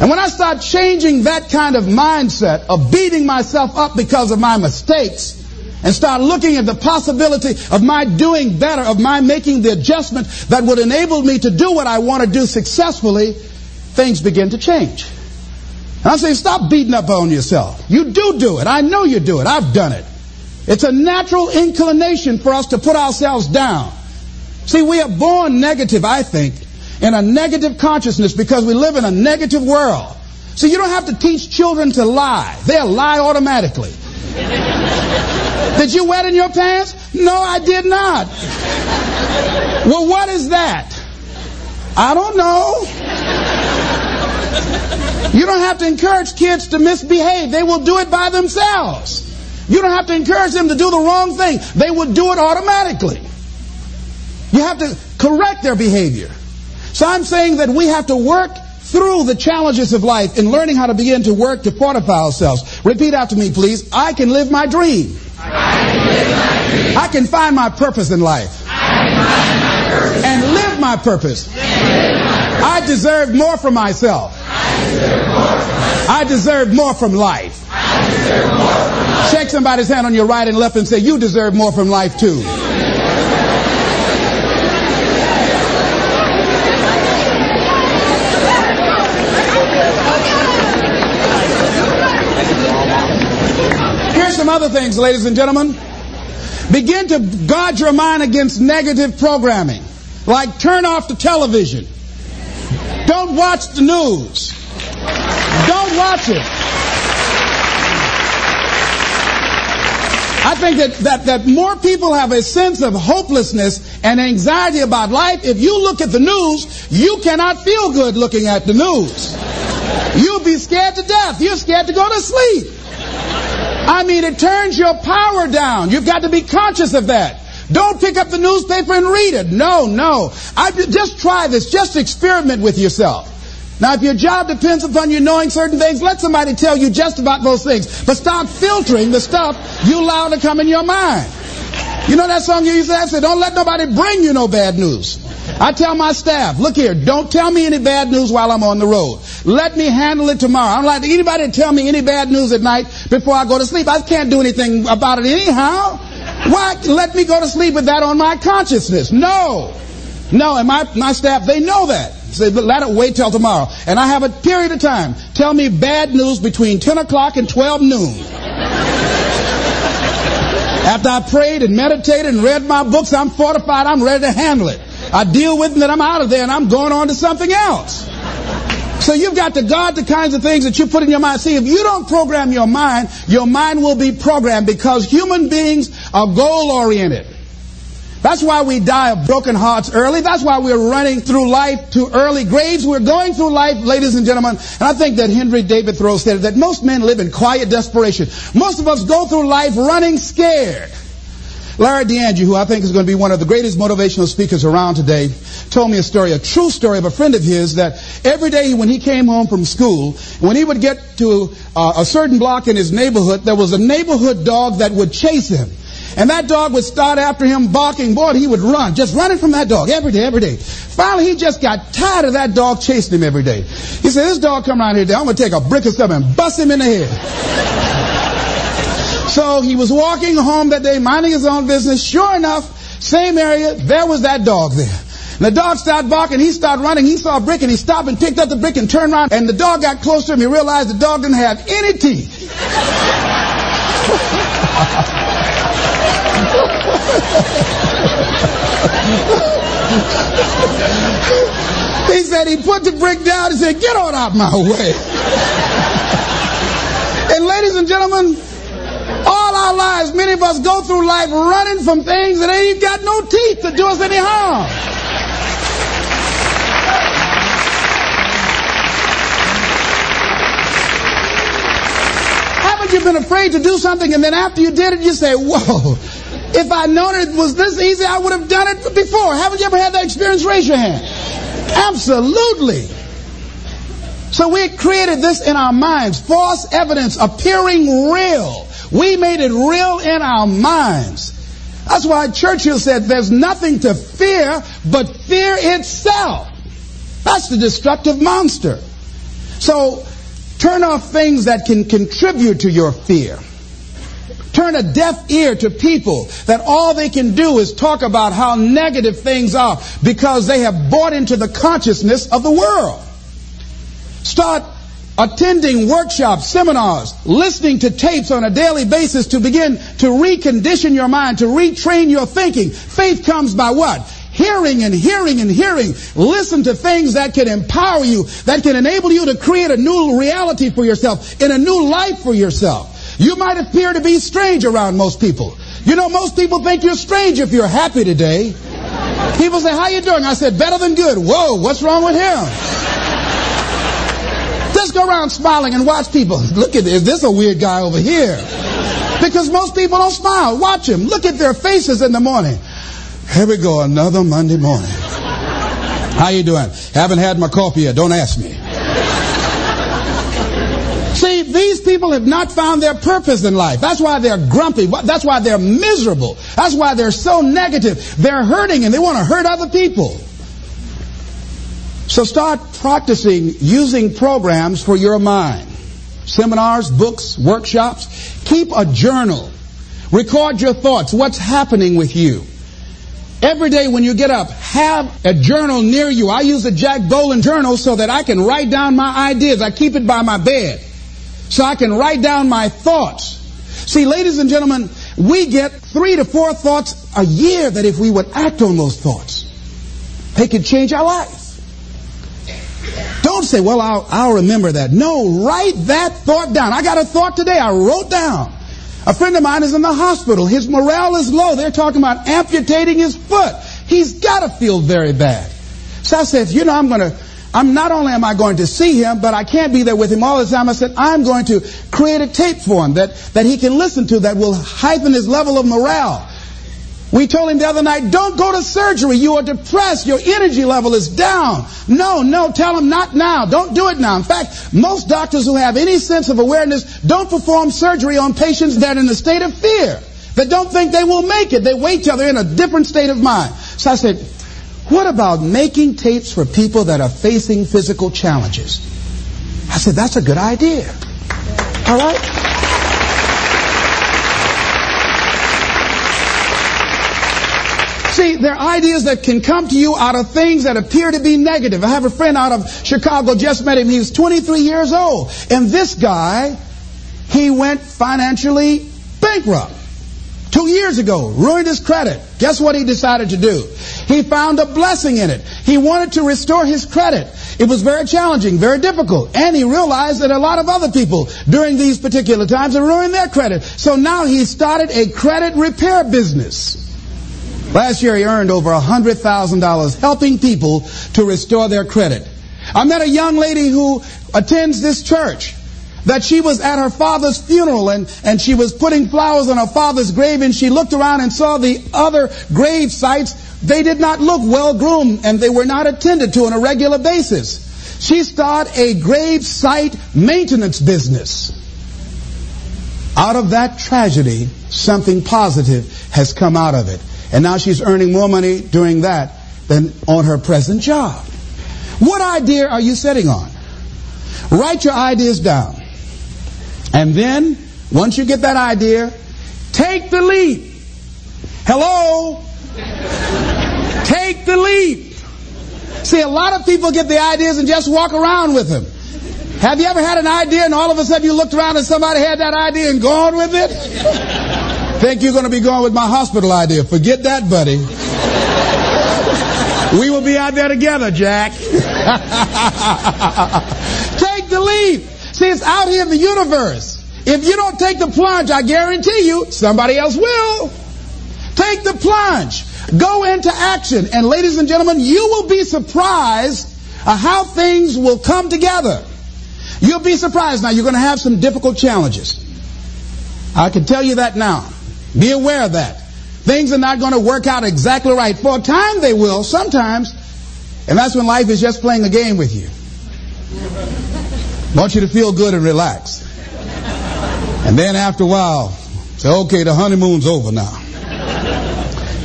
And when I start changing that kind of mindset of beating myself up because of my mistakes and start looking at the possibility of my doing better, of my making the adjustment that would enable me to do what I want to do successfully, things begin to change. And I'm saying, stop beating up on yourself. You do do it. I know you do it. I've done it. It's a natural inclination for us to put ourselves down. See, we are born negative, I think, in a negative consciousness because we live in a negative world. So you don't have to teach children to lie. They'll lie automatically. did you wet in your pants? No, I did not. well, what is that? I don't know. You don't have to encourage kids to misbehave. They will do it by themselves. You don't have to encourage them to do the wrong thing. They will do it automatically. You have to correct their behavior. So I'm saying that we have to work through the challenges of life in learning how to begin to work to fortify ourselves. Repeat after me, please. I can live my dream. I can, find my purpose in life. And live my purpose. I deserve more from myself. I deserve more from life. Shake somebody's hand on your right and left and say, You deserve more from life too. Some other things, ladies and gentlemen. Begin to guard your mind against negative programming. Like turn off the television. Don't watch the news. Don't watch it. I think that, that, that more people have a sense of hopelessness and anxiety about life. If you look at the news, you cannot feel good looking at the news. You'll be scared to death. You're scared to go to sleep. I mean, it turns your power down. You've got to be conscious of that. Don't pick up the newspaper and read it. No, no. I, just try this. Just experiment with yourself. Now, if your job depends upon you knowing certain things, let somebody tell you just about those things. But stop filtering the stuff you allow to come in your mind. You know that song you used to have? Say, don't let nobody bring you no bad news. I tell my staff, look here, don't tell me any bad news while I'm on the road. Let me handle it tomorrow. I don't like anybody to tell me any bad news at night before I go to sleep. I can't do anything about it anyhow. Why let me go to sleep with that on my consciousness? No. No, and my, my staff, they know that. Say, let it wait till tomorrow. And I have a period of time. Tell me bad news between 10 o'clock and 12 noon. After I prayed and meditated and read my books, I'm fortified, I'm ready to handle it. I deal with it, and I'm out of there, and I'm going on to something else. So you've got to guard the kinds of things that you put in your mind. See, if you don't program your mind, your mind will be programmed because human beings are goal oriented. That's why we die of broken hearts early. That's why we're running through life to early graves. We're going through life, ladies and gentlemen. And I think that Henry David Thoreau said that most men live in quiet desperation. Most of us go through life running scared. Larry DeAngelo, who I think is going to be one of the greatest motivational speakers around today, told me a story, a true story of a friend of his that every day when he came home from school, when he would get to uh, a certain block in his neighborhood, there was a neighborhood dog that would chase him. And that dog would start after him barking. Boy, he would run, just running from that dog every day, every day. Finally, he just got tired of that dog chasing him every day. He said, this dog come around here today, I'm going to take a brick or something and bust him in the head. so he was walking home that day, minding his own business. Sure enough, same area, there was that dog there. And the dog started barking. He started running. He saw a brick and he stopped and picked up the brick and turned around. And the dog got close to him. He realized the dog didn't have any teeth. he said he put the brick down and said, Get on out my way. and ladies and gentlemen, all our lives, many of us go through life running from things that ain't got no teeth to do us any harm. Haven't you been afraid to do something and then after you did it, you say, Whoa, if I'd known it was this easy, I would have done it before. Haven't you ever had that experience? Raise your hand. Absolutely. So we created this in our minds. False evidence appearing real. We made it real in our minds. That's why Churchill said there's nothing to fear but fear itself. That's the destructive monster. So turn off things that can contribute to your fear. Turn a deaf ear to people that all they can do is talk about how negative things are because they have bought into the consciousness of the world. Start attending workshops, seminars, listening to tapes on a daily basis to begin to recondition your mind, to retrain your thinking. Faith comes by what? Hearing and hearing and hearing. Listen to things that can empower you, that can enable you to create a new reality for yourself, in a new life for yourself. You might appear to be strange around most people. You know, most people think you're strange if you're happy today. People say, how you doing? I said, better than good. Whoa, what's wrong with him? Just go around smiling and watch people. Look at this. This a weird guy over here. Because most people don't smile. Watch them. Look at their faces in the morning. Here we go, another Monday morning. How you doing? Haven't had my coffee yet. Don't ask me. These people have not found their purpose in life. That's why they're grumpy. That's why they're miserable. That's why they're so negative. They're hurting and they want to hurt other people. So start practicing using programs for your mind. Seminars, books, workshops. Keep a journal. Record your thoughts. What's happening with you? Every day when you get up, have a journal near you. I use a Jack Boland journal so that I can write down my ideas. I keep it by my bed so I can write down my thoughts. See, ladies and gentlemen, we get three to four thoughts a year that if we would act on those thoughts, they could change our life. Don't say, well, I'll, I'll remember that. No, write that thought down. I got a thought today I wrote down. A friend of mine is in the hospital. His morale is low. They're talking about amputating his foot. He's got to feel very bad. So I said, you know, I'm going to I'm not only am I going to see him, but I can't be there with him all the time. I said, I'm going to create a tape for him that, that he can listen to that will heighten his level of morale. We told him the other night, don't go to surgery. You are depressed. Your energy level is down. No, no, tell him not now. Don't do it now. In fact, most doctors who have any sense of awareness don't perform surgery on patients that are in a state of fear, that don't think they will make it. They wait till they're in a different state of mind. So I said, what about making tapes for people that are facing physical challenges? I said, that's a good idea. All right? See, there are ideas that can come to you out of things that appear to be negative. I have a friend out of Chicago, just met him. He was 23 years old. And this guy, he went financially bankrupt. Two years ago, ruined his credit. Guess what he decided to do? He found a blessing in it. He wanted to restore his credit. It was very challenging, very difficult. And he realized that a lot of other people during these particular times are ruining their credit. So now he started a credit repair business. Last year he earned over $100,000 helping people to restore their credit. I met a young lady who attends this church that she was at her father's funeral and, and she was putting flowers on her father's grave and she looked around and saw the other grave sites. They did not look well groomed and they were not attended to on a regular basis. She started a grave site maintenance business. Out of that tragedy, something positive has come out of it. And now she's earning more money doing that than on her present job. What idea are you sitting on? Write your ideas down. And then, once you get that idea, take the leap. Hello? take the leap. See, a lot of people get the ideas and just walk around with them. Have you ever had an idea and all of a sudden you looked around and somebody had that idea and gone with it? Think you're going to be going with my hospital idea. Forget that, buddy. We will be out there together, Jack. take the leap. It's out here in the universe. If you don't take the plunge, I guarantee you, somebody else will. Take the plunge. Go into action. And ladies and gentlemen, you will be surprised how things will come together. You'll be surprised. Now, you're going to have some difficult challenges. I can tell you that now. Be aware of that. Things are not going to work out exactly right. For a time they will, sometimes. And that's when life is just playing a game with you. Want you to feel good and relax. And then after a while, say, okay, the honeymoon's over now.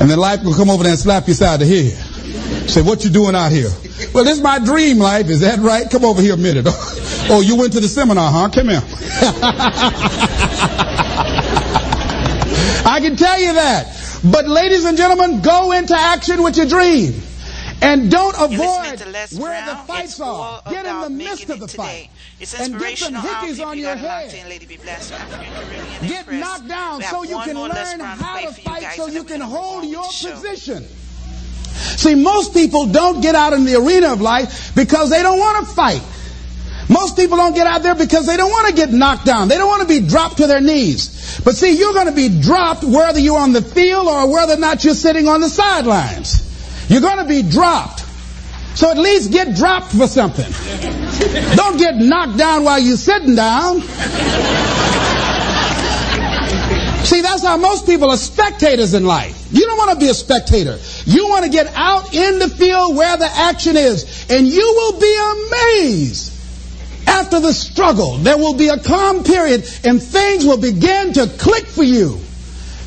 And then life will come over there and slap you side of the head. Say, what you doing out here? Well, this is my dream life. Is that right? Come over here a minute. oh, you went to the seminar, huh? Come here. I can tell you that. But ladies and gentlemen, go into action with your dream. And don't avoid where the fights are. Get in the midst of the fight. It's And get some hickeys on your head. in, Lady B Bless, Get knocked down so you can learn how to fight so you can hold your with the show. position. See, most people don't get out in the arena of life because they don't want to fight. Most people don't get out there because they don't want to get knocked down. They don't want to be dropped to their knees. But see, you're going to be dropped whether you're on the field or whether or not you're sitting on the sidelines. You're going to be dropped. So at least get dropped for something. Don't get knocked down while you're sitting down. See, that's how most people are spectators in life. You don't want to be a spectator. You want to get out in the field where the action is. And you will be amazed. After the struggle, there will be a calm period and things will begin to click for you.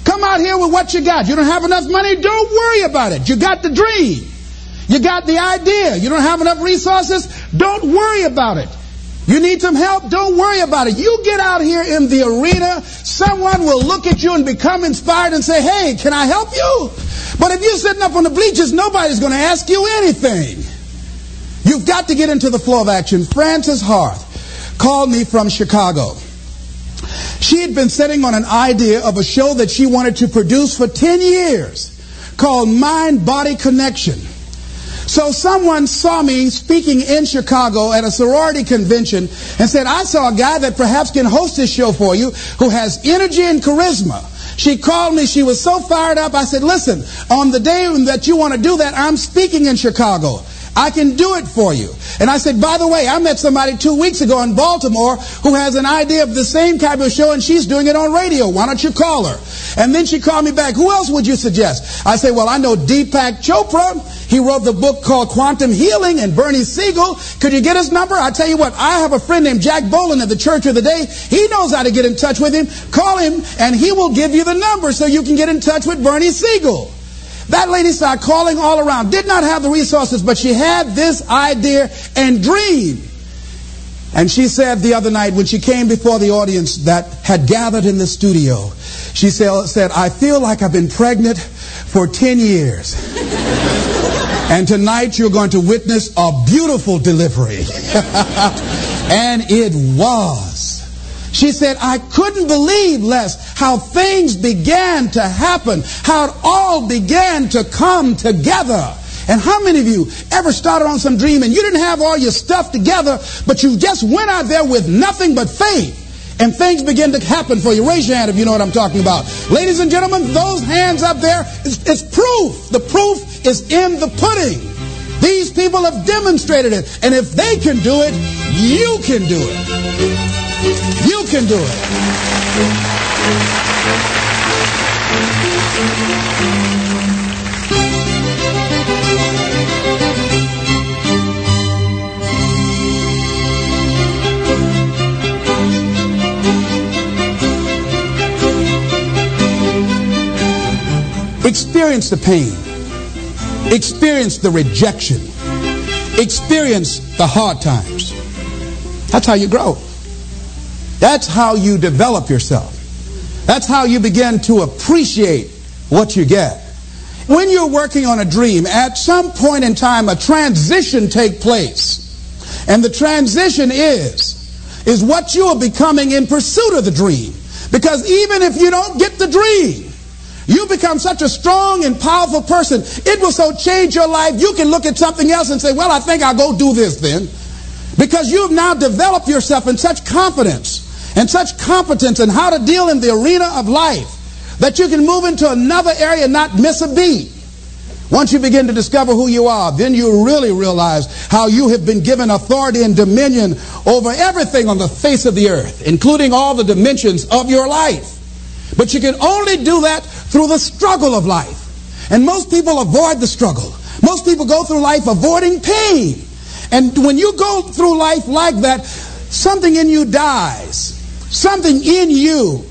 Come out here with what you got. You don't have enough money? Don't worry about it. You got the dream. You got the idea. You don't have enough resources? Don't worry about it. You need some help? Don't worry about it. You get out here in the arena, someone will look at you and become inspired and say, hey, can I help you? But if you're sitting up on the bleachers, nobody's going to ask you anything. You've got to get into the flow of action. Frances Harth called me from Chicago. She had been sitting on an idea of a show that she wanted to produce for 10 years called Mind Body Connection. So someone saw me speaking in Chicago at a sorority convention and said, I saw a guy that perhaps can host this show for you who has energy and charisma. She called me. She was so fired up. I said, listen, on the day that you want to do that, I'm speaking in Chicago. I can do it for you. And I said, by the way, I met somebody two weeks ago in Baltimore who has an idea of the same type of show and she's doing it on radio. Why don't you call her? And then she called me back. Who else would you suggest? I said, well, I know Deepak Chopra. He wrote the book called Quantum Healing and Bernie Siegel. Could you get his number? I tell you what, I have a friend named Jack Boland at the Church of the Day. He knows how to get in touch with him. Call him and he will give you the number so you can get in touch with Bernie Siegel. That lady started calling all around. Did not have the resources, but she had this idea and dream. And she said the other night when she came before the audience that had gathered in the studio, she said, I feel like I've been pregnant for 10 years. and tonight you're going to witness a beautiful delivery. and it was. She said, I couldn't believe, Les, how things began to happen, how it all began to come together. And how many of you ever started on some dream and you didn't have all your stuff together, but you just went out there with nothing but faith? And things begin to happen for you. Raise your hand if you know what I'm talking about. Ladies and gentlemen, those hands up there, it's, it's proof. The proof is in the pudding. These people have demonstrated it. And if they can do it, you can do it. You can do it. Experience the pain. Experience the rejection. Experience the hard times. That's how you grow. That's how you develop yourself. That's how you begin to appreciate what you get. When you're working on a dream, at some point in time, a transition take place. And the transition is, is what you are becoming in pursuit of the dream. Because even if you don't get the dream, you become such a strong and powerful person. It will so change your life. You can look at something else and say, well, I think I'll go do this then. Because you have now developed yourself in such confidence and such competence in how to deal in the arena of life that you can move into another area and not miss a beat. Once you begin to discover who you are, then you really realize how you have been given authority and dominion over everything on the face of the earth, including all the dimensions of your life. But you can only do that through the struggle of life. And most people avoid the struggle. Most people go through life avoiding pain. And when you go through life like that, something in you dies. Something in you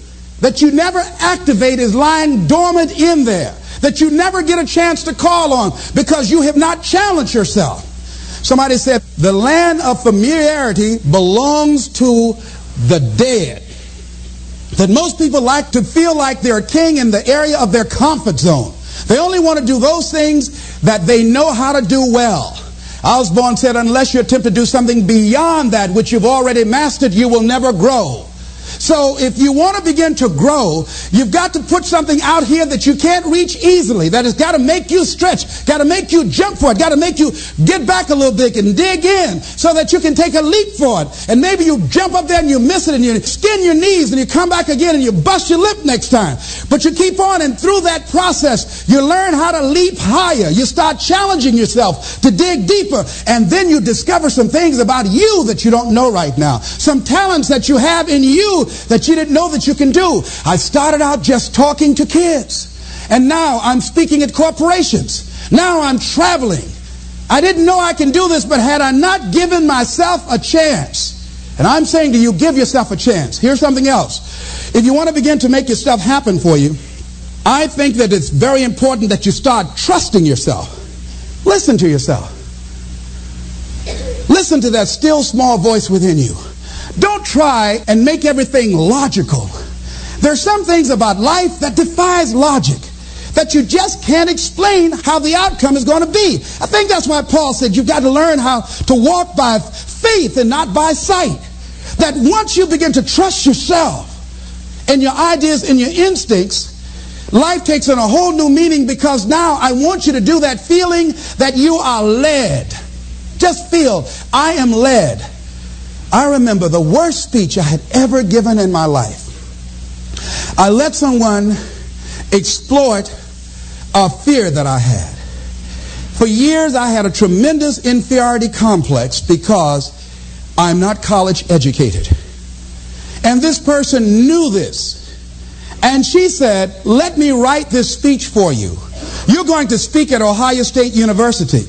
that you never activate is lying dormant in there. That you never get a chance to call on because you have not challenged yourself. Somebody said, the land of familiarity belongs to the dead that most people like to feel like they're a king in the area of their comfort zone. They only want to do those things that they know how to do well. Osborne said, unless you attempt to do something beyond that which you've already mastered, you will never grow. So if you want to begin to grow, you've got to put something out here that you can't reach easily, that has got to make you stretch, got to make you jump for it, got to make you get back a little bit and dig in so that you can take a leap for it. And maybe you jump up there and you miss it and you skin your knees and you come back again and you bust your lip next time. But you keep on and through that process, you learn how to leap higher. You start challenging yourself to dig deeper and then you discover some things about you that you don't know right now. Some talents that you have in you that you didn't know that you can do. I started out just talking to kids. And now I'm speaking at corporations. Now I'm traveling. I didn't know I can do this, but had I not given myself a chance, and I'm saying to you, give yourself a chance. Here's something else. If you want to begin to make your stuff happen for you, I think that it's very important that you start trusting yourself. Listen to yourself. Listen to that still small voice within you. Don't try and make everything logical. There's some things about life that defies logic that you just can't explain how the outcome is going to be. I think that's why Paul said you've got to learn how to walk by faith and not by sight. That once you begin to trust yourself and your ideas and your instincts, life takes on a whole new meaning because now I want you to do that feeling that you are led. Just feel, I am led. I remember the worst speech I had ever given in my life. I let someone exploit a fear that I had. For years, I had a tremendous inferiority complex because I'm not college educated. And this person knew this. And she said, Let me write this speech for you. You're going to speak at Ohio State University.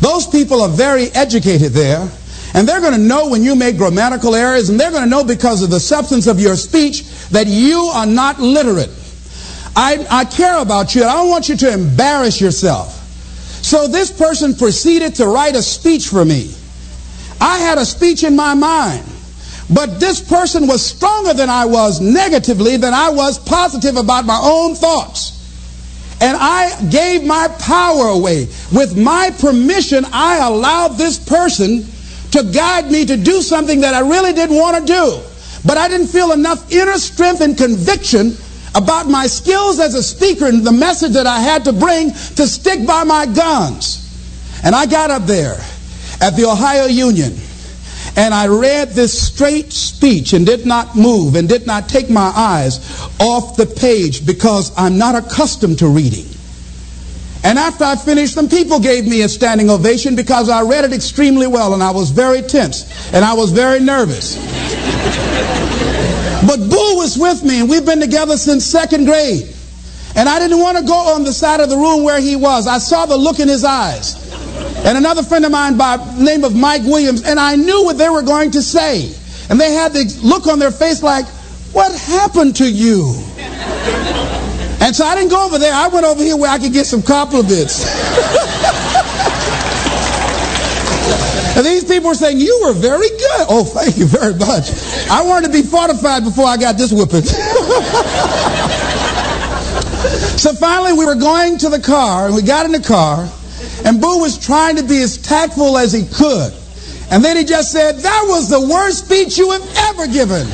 Those people are very educated there. And they're going to know when you make grammatical errors, and they're going to know because of the substance of your speech that you are not literate. I, I care about you. I don't want you to embarrass yourself. So this person proceeded to write a speech for me. I had a speech in my mind, but this person was stronger than I was negatively than I was positive about my own thoughts. And I gave my power away. With my permission, I allowed this person to guide me to do something that I really didn't want to do. But I didn't feel enough inner strength and conviction about my skills as a speaker and the message that I had to bring to stick by my guns. And I got up there at the Ohio Union and I read this straight speech and did not move and did not take my eyes off the page because I'm not accustomed to reading. And after I finished them, people gave me a standing ovation because I read it extremely well and I was very tense and I was very nervous. But Boo was with me and we've been together since second grade. And I didn't want to go on the side of the room where he was. I saw the look in his eyes. And another friend of mine by name of Mike Williams, and I knew what they were going to say. And they had the look on their face like, what happened to you? And so I didn't go over there. I went over here where I could get some compliments. and these people were saying, You were very good. Oh, thank you very much. I wanted to be fortified before I got this whipping. so finally, we were going to the car, and we got in the car, and Boo was trying to be as tactful as he could. And then he just said, That was the worst speech you have ever given.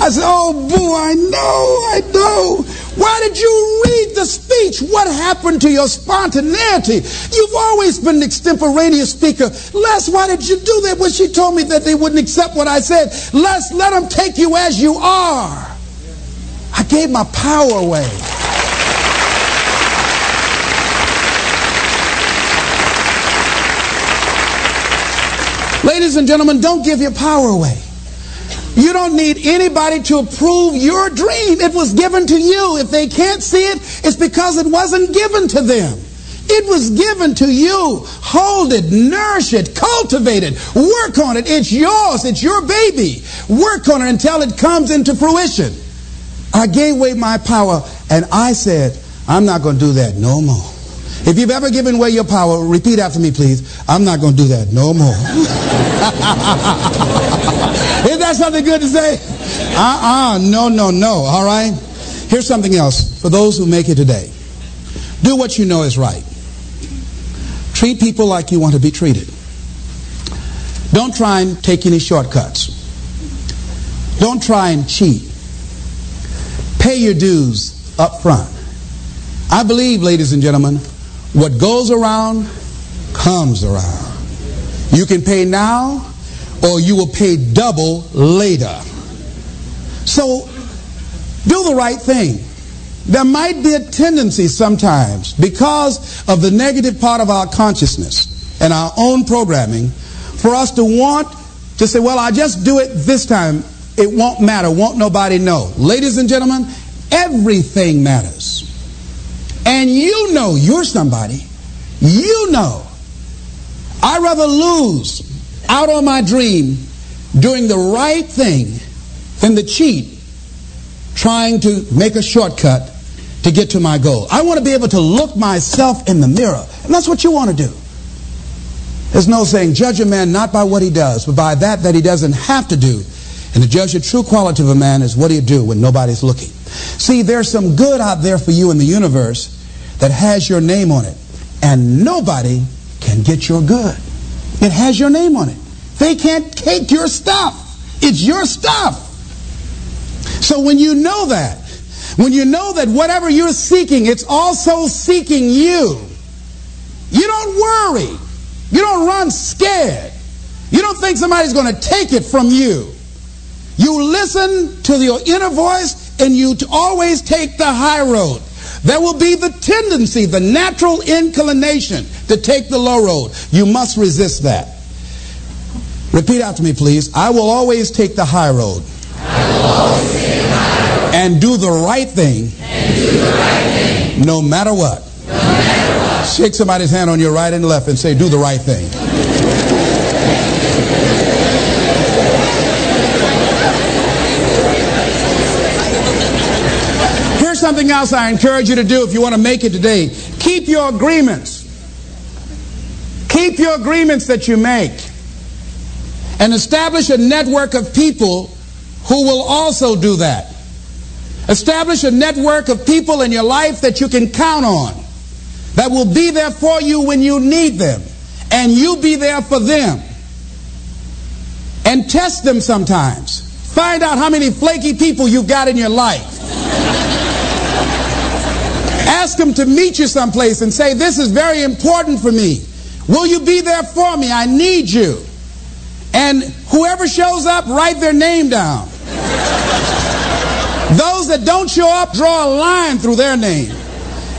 I said, Oh, Boo, I know, I know. Why did you read the speech? What happened to your spontaneity? You've always been an extemporaneous speaker. Les, why did you do that when she told me that they wouldn't accept what I said? Les, let them take you as you are. I gave my power away. Ladies and gentlemen, don't give your power away. You don't need anybody to approve your dream. It was given to you. If they can't see it, it's because it wasn't given to them. It was given to you. Hold it, nourish it, cultivate it, work on it. It's yours. It's your baby. Work on it until it comes into fruition. I gave away my power and I said, I'm not going to do that no more. If you've ever given away your power, repeat after me, please. I'm not going to do that no more. Isn't something good to say? Uh-uh, no, no, no, all right? Here's something else for those who make it today. Do what you know is right. Treat people like you want to be treated. Don't try and take any shortcuts. Don't try and cheat. Pay your dues up front. I believe, ladies and gentlemen, what goes around comes around. You can pay now or you will pay double later. So do the right thing. There might be a tendency sometimes because of the negative part of our consciousness and our own programming for us to want to say, well, I just do it this time. It won't matter. Won't nobody know. Ladies and gentlemen, everything matters. And you know you're somebody. You know. I'd rather lose out on my dream doing the right thing than the cheat trying to make a shortcut to get to my goal. I want to be able to look myself in the mirror. And that's what you want to do. There's no saying, judge a man not by what he does, but by that that he doesn't have to do. And to judge the true quality of a man is what do you do when nobody's looking. See, there's some good out there for you in the universe that has your name on it. And nobody can get your good. It has your name on it. They can't take your stuff. It's your stuff. So when you know that, when you know that whatever you're seeking, it's also seeking you, you don't worry. You don't run scared. You don't think somebody's going to take it from you. You listen to your inner voice and you always take the high road. There will be the tendency, the natural inclination to take the low road. You must resist that. Repeat after me, please. I will always take the high road. High road. And do the right thing. And do the right thing. No matter what. Shake somebody's hand on your right and left and say, do the right thing. Here's something else I encourage you to do if you want to make it today. Keep your agreements. Keep your agreements that you make. And establish a network of people who will also do that. Establish a network of people in your life that you can count on, that will be there for you when you need them, and you be there for them. And test them sometimes. Find out how many flaky people you've got in your life. Ask them to meet you someplace and say, This is very important for me. Will you be there for me? I need you. And whoever shows up, write their name down. Those that don't show up, draw a line through their name.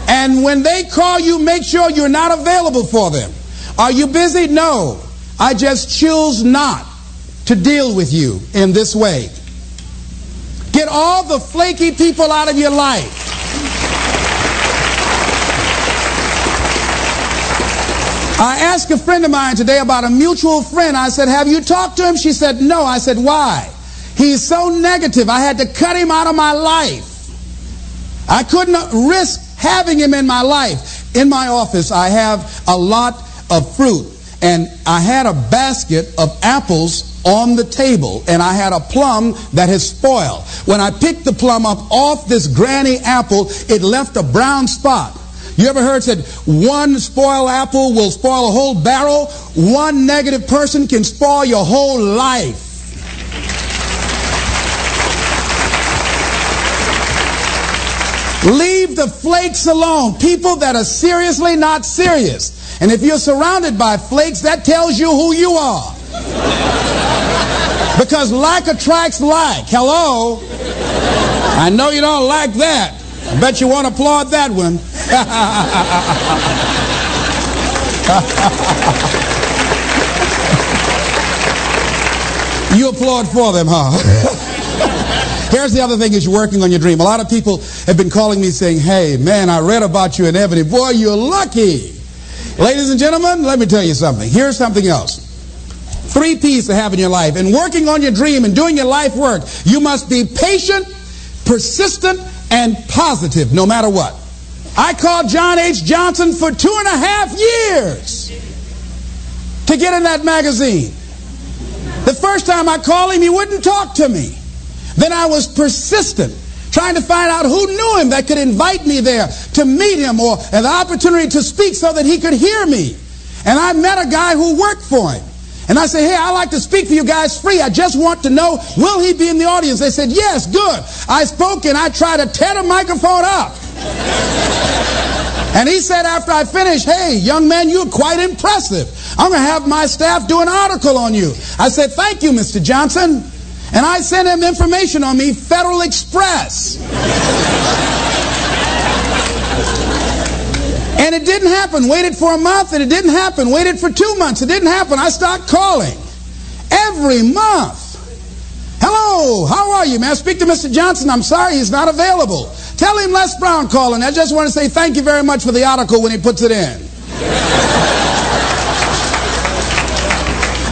And when they call you, make sure you're not available for them. Are you busy? No. I just choose not to deal with you in this way. Get all the flaky people out of your life. I asked a friend of mine today about a mutual friend. I said, Have you talked to him? She said, No. I said, Why? He's so negative. I had to cut him out of my life. I couldn't risk having him in my life. In my office, I have a lot of fruit, and I had a basket of apples on the table, and I had a plum that had spoiled. When I picked the plum up off this granny apple, it left a brown spot. You ever heard said one spoiled apple will spoil a whole barrel? One negative person can spoil your whole life. Leave the flakes alone. People that are seriously not serious. And if you're surrounded by flakes, that tells you who you are. Because like attracts like. Hello? I know you don't like that. I bet you won't applaud that one. you applaud for them, huh? Here's the other thing is you're working on your dream. A lot of people have been calling me saying, hey, man, I read about you in Ebony. Boy, you're lucky. Ladies and gentlemen, let me tell you something. Here's something else. Three P's to have in your life. In working on your dream and doing your life work, you must be patient, persistent, and positive no matter what. I called John H. Johnson for two and a half years to get in that magazine. The first time I called him, he wouldn't talk to me. Then I was persistent, trying to find out who knew him that could invite me there to meet him or an opportunity to speak so that he could hear me. And I met a guy who worked for him. And I said, hey, I'd like to speak for you guys free. I just want to know, will he be in the audience? They said, yes, good. I spoke and I tried to tear the microphone up. And he said after I finished, hey, young man, you're quite impressive. I'm going to have my staff do an article on you. I said, thank you, Mr. Johnson. And I sent him information on me, Federal Express. And it didn't happen. Waited for a month and it didn't happen. Waited for two months. It didn't happen. I stopped calling every month. Hello, how are you? May I speak to Mr. Johnson? I'm sorry, he's not available. Tell him Les Brown calling. I just want to say thank you very much for the article when he puts it in.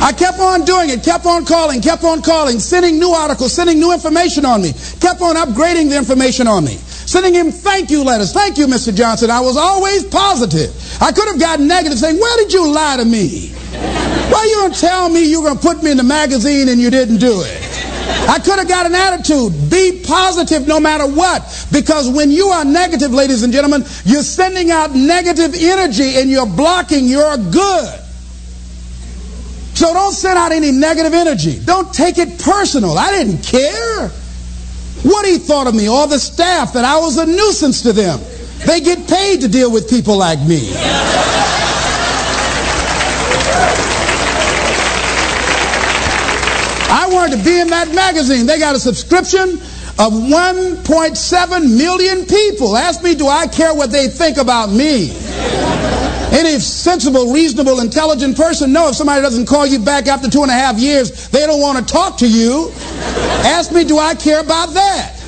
I kept on doing it, kept on calling, kept on calling, sending new articles, sending new information on me, kept on upgrading the information on me, sending him thank you letters. Thank you, Mr. Johnson. I was always positive. I could have gotten negative saying, Where did you lie to me? Why you don't tell me you were going to put me in the magazine and you didn't do it? I could have got an attitude. Be positive no matter what. Because when you are negative, ladies and gentlemen, you're sending out negative energy and you're blocking your good. So don't send out any negative energy. Don't take it personal. I didn't care what he thought of me or the staff that I was a nuisance to them. They get paid to deal with people like me. Wanted to be in that magazine. They got a subscription of 1.7 million people. Ask me, do I care what they think about me? Any sensible, reasonable, intelligent person know if somebody doesn't call you back after two and a half years, they don't want to talk to you. Ask me, do I care about that?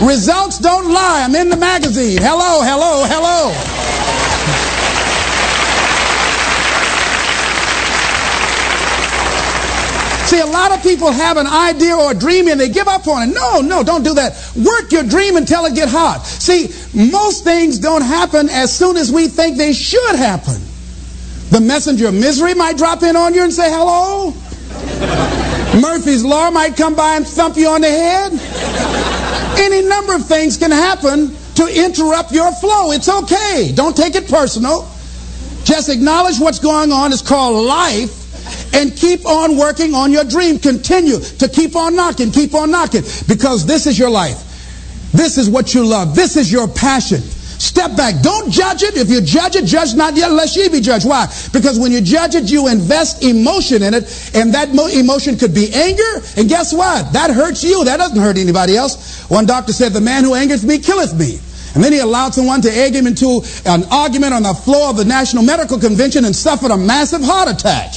Results don't lie. I'm in the magazine. Hello, hello, hello. See, a lot of people have an idea or a dream and they give up on it. No, no, don't do that. Work your dream until it get hot. See, most things don't happen as soon as we think they should happen. The messenger of misery might drop in on you and say hello. Murphy's Law might come by and thump you on the head. Any number of things can happen to interrupt your flow. It's okay. Don't take it personal. Just acknowledge what's going on. It's called life. And keep on working on your dream. Continue to keep on knocking, keep on knocking. Because this is your life. This is what you love. This is your passion. Step back. Don't judge it. If you judge it, judge not yet, lest ye be judged. Why? Because when you judge it, you invest emotion in it, and that mo- emotion could be anger. And guess what? That hurts you. That doesn't hurt anybody else. One doctor said, "The man who angers me killeth me." And then he allowed someone to egg him into an argument on the floor of the National Medical Convention and suffered a massive heart attack.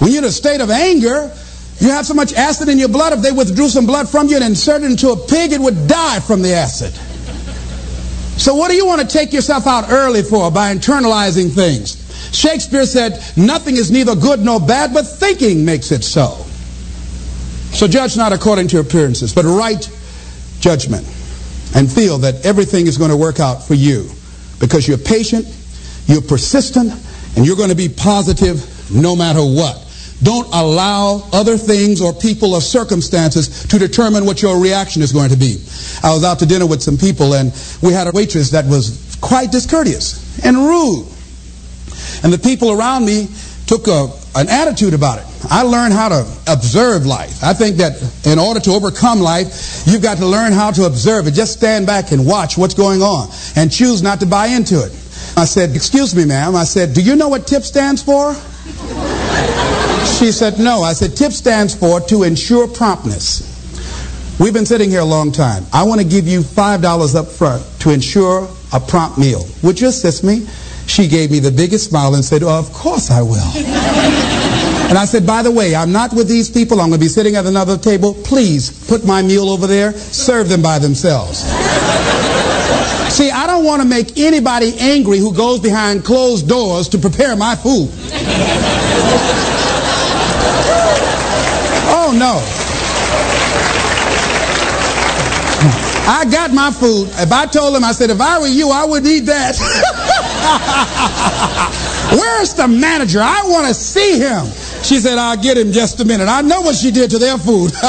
When you're in a state of anger, you have so much acid in your blood, if they withdrew some blood from you and inserted it into a pig, it would die from the acid. So what do you want to take yourself out early for by internalizing things? Shakespeare said, nothing is neither good nor bad, but thinking makes it so. So judge not according to appearances, but right judgment and feel that everything is going to work out for you because you're patient, you're persistent, and you're going to be positive no matter what. Don't allow other things or people or circumstances to determine what your reaction is going to be. I was out to dinner with some people and we had a waitress that was quite discourteous and rude. And the people around me took a, an attitude about it. I learned how to observe life. I think that in order to overcome life, you've got to learn how to observe it. Just stand back and watch what's going on and choose not to buy into it. I said, excuse me, ma'am. I said, do you know what TIP stands for? She said, no. I said, TIP stands for to ensure promptness. We've been sitting here a long time. I want to give you $5 up front to ensure a prompt meal. Would you assist me? She gave me the biggest smile and said, oh, of course I will. and I said, by the way, I'm not with these people. I'm going to be sitting at another table. Please put my meal over there. Serve them by themselves. See, I don't want to make anybody angry who goes behind closed doors to prepare my food. Oh, no. I got my food. If I told him, I said, if I were you, I would eat that. Where's the manager? I want to see him. She said, I'll get him just a minute. I know what she did to their food.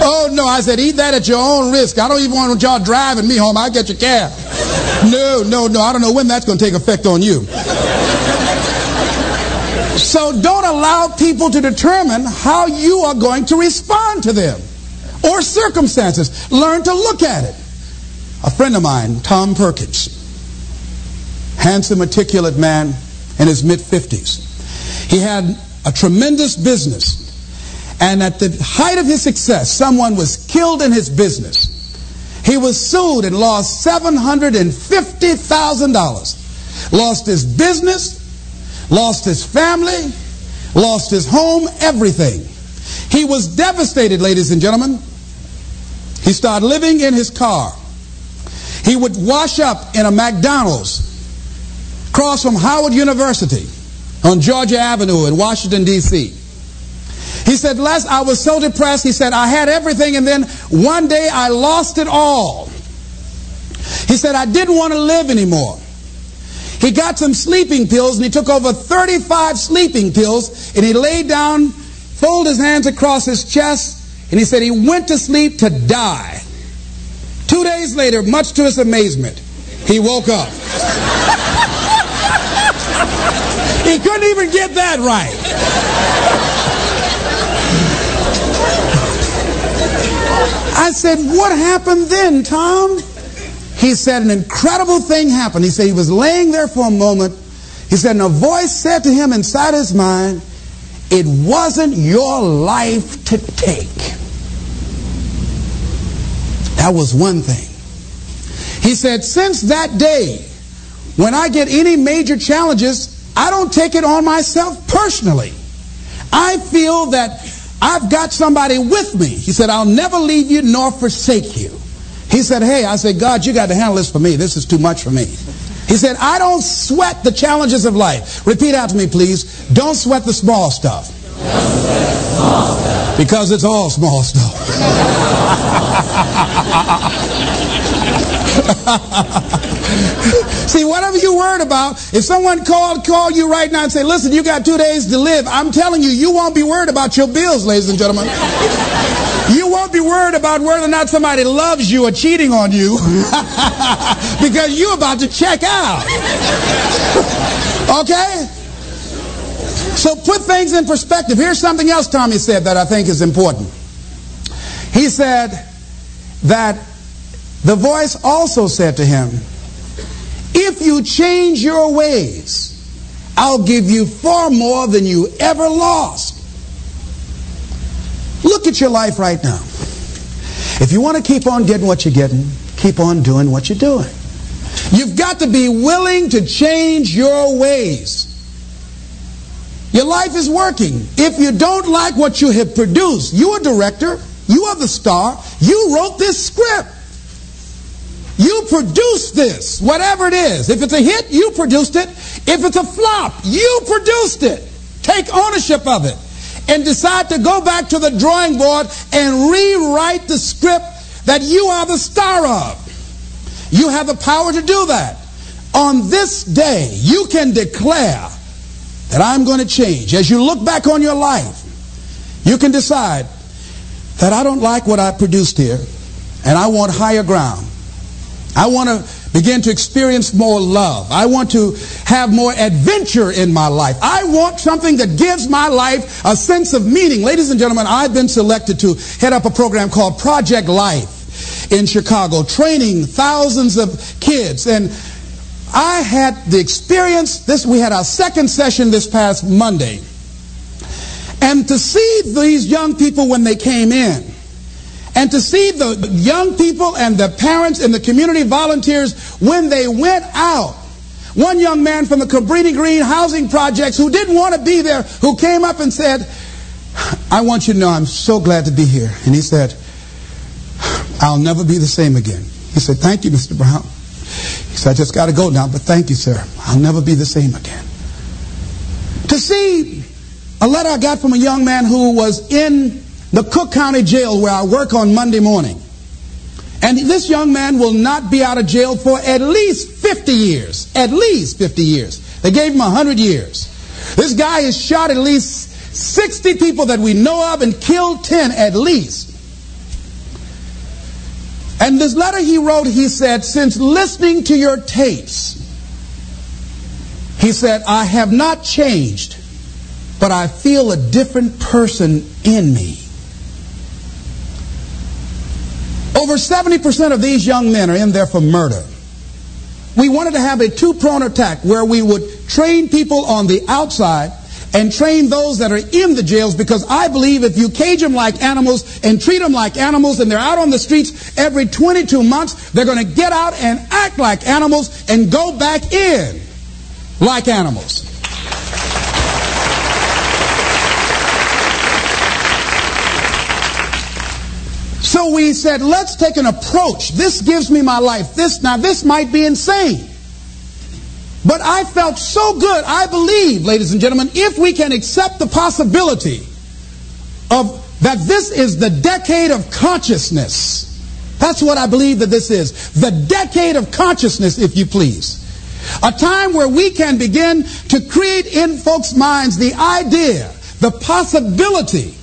oh, no. I said, eat that at your own risk. I don't even want y'all driving me home. I'll get your cab. No, no, no. I don't know when that's going to take effect on you. So don't allow people to determine how you are going to respond to them or circumstances. Learn to look at it. A friend of mine, Tom Perkins, handsome, articulate man in his mid 50s. He had a tremendous business. And at the height of his success, someone was killed in his business. He was sued and lost $750,000. Lost his business, lost his family, lost his home, everything. He was devastated, ladies and gentlemen. He started living in his car. He would wash up in a McDonald's across from Howard University on Georgia Avenue in Washington, D.C. He said, Les, I was so depressed. He said, I had everything, and then one day I lost it all. He said, I didn't want to live anymore. He got some sleeping pills, and he took over 35 sleeping pills, and he laid down, folded his hands across his chest, and he said he went to sleep to die. Two days later, much to his amazement, he woke up. he couldn't even get that right. I said, What happened then, Tom? He said, An incredible thing happened. He said, He was laying there for a moment. He said, And a voice said to him inside his mind, It wasn't your life to take. That was one thing. He said, Since that day, when I get any major challenges, I don't take it on myself personally. I feel that I've got somebody with me. He said, I'll never leave you nor forsake you. He said, Hey, I said, God, you got to handle this for me. This is too much for me. He said, I don't sweat the challenges of life. Repeat out to me, please. Don't sweat the small stuff. Because it's all small stuff. See, whatever you're worried about, if someone called, call you right now and say, listen, you got two days to live, I'm telling you, you won't be worried about your bills, ladies and gentlemen. You won't be worried about whether or not somebody loves you or cheating on you because you're about to check out. okay? So put things in perspective. Here's something else Tommy said that I think is important. He said that the voice also said to him, If you change your ways, I'll give you far more than you ever lost. Look at your life right now. If you want to keep on getting what you're getting, keep on doing what you're doing. You've got to be willing to change your ways. Your life is working. If you don't like what you have produced, you're a director, you are the star, you wrote this script. You produced this, whatever it is. If it's a hit, you produced it. If it's a flop, you produced it. Take ownership of it and decide to go back to the drawing board and rewrite the script that you are the star of. You have the power to do that. On this day, you can declare that I'm going to change. As you look back on your life, you can decide that I don't like what I produced here and I want higher ground. I want to begin to experience more love. I want to have more adventure in my life. I want something that gives my life a sense of meaning. Ladies and gentlemen, I've been selected to head up a program called Project Life in Chicago, training thousands of kids. And I had the experience, this we had our second session this past Monday. And to see these young people when they came in, and to see the young people and the parents and the community volunteers when they went out. One young man from the Cabrini Green housing projects who didn't want to be there, who came up and said, I want you to know I'm so glad to be here. And he said, I'll never be the same again. He said, Thank you, Mr. Brown. He said, I just got to go now, but thank you, sir. I'll never be the same again. To see a letter I got from a young man who was in the Cook County Jail where I work on Monday morning. And this young man will not be out of jail for at least 50 years. At least 50 years. They gave him 100 years. This guy has shot at least 60 people that we know of and killed 10 at least. And this letter he wrote, he said, since listening to your tapes, he said, I have not changed, but I feel a different person in me. Over 70% of these young men are in there for murder. We wanted to have a two-pronged attack where we would train people on the outside and train those that are in the jails because I believe if you cage them like animals and treat them like animals and they're out on the streets every 22 months, they're going to get out and act like animals and go back in like animals. We said, let's take an approach. This gives me my life. This now this might be insane. But I felt so good. I believe, ladies and gentlemen, if we can accept the possibility of that this is the decade of consciousness. That's what I believe that this is. The decade of consciousness, if you please. A time where we can begin to create in folks' minds the idea, the possibility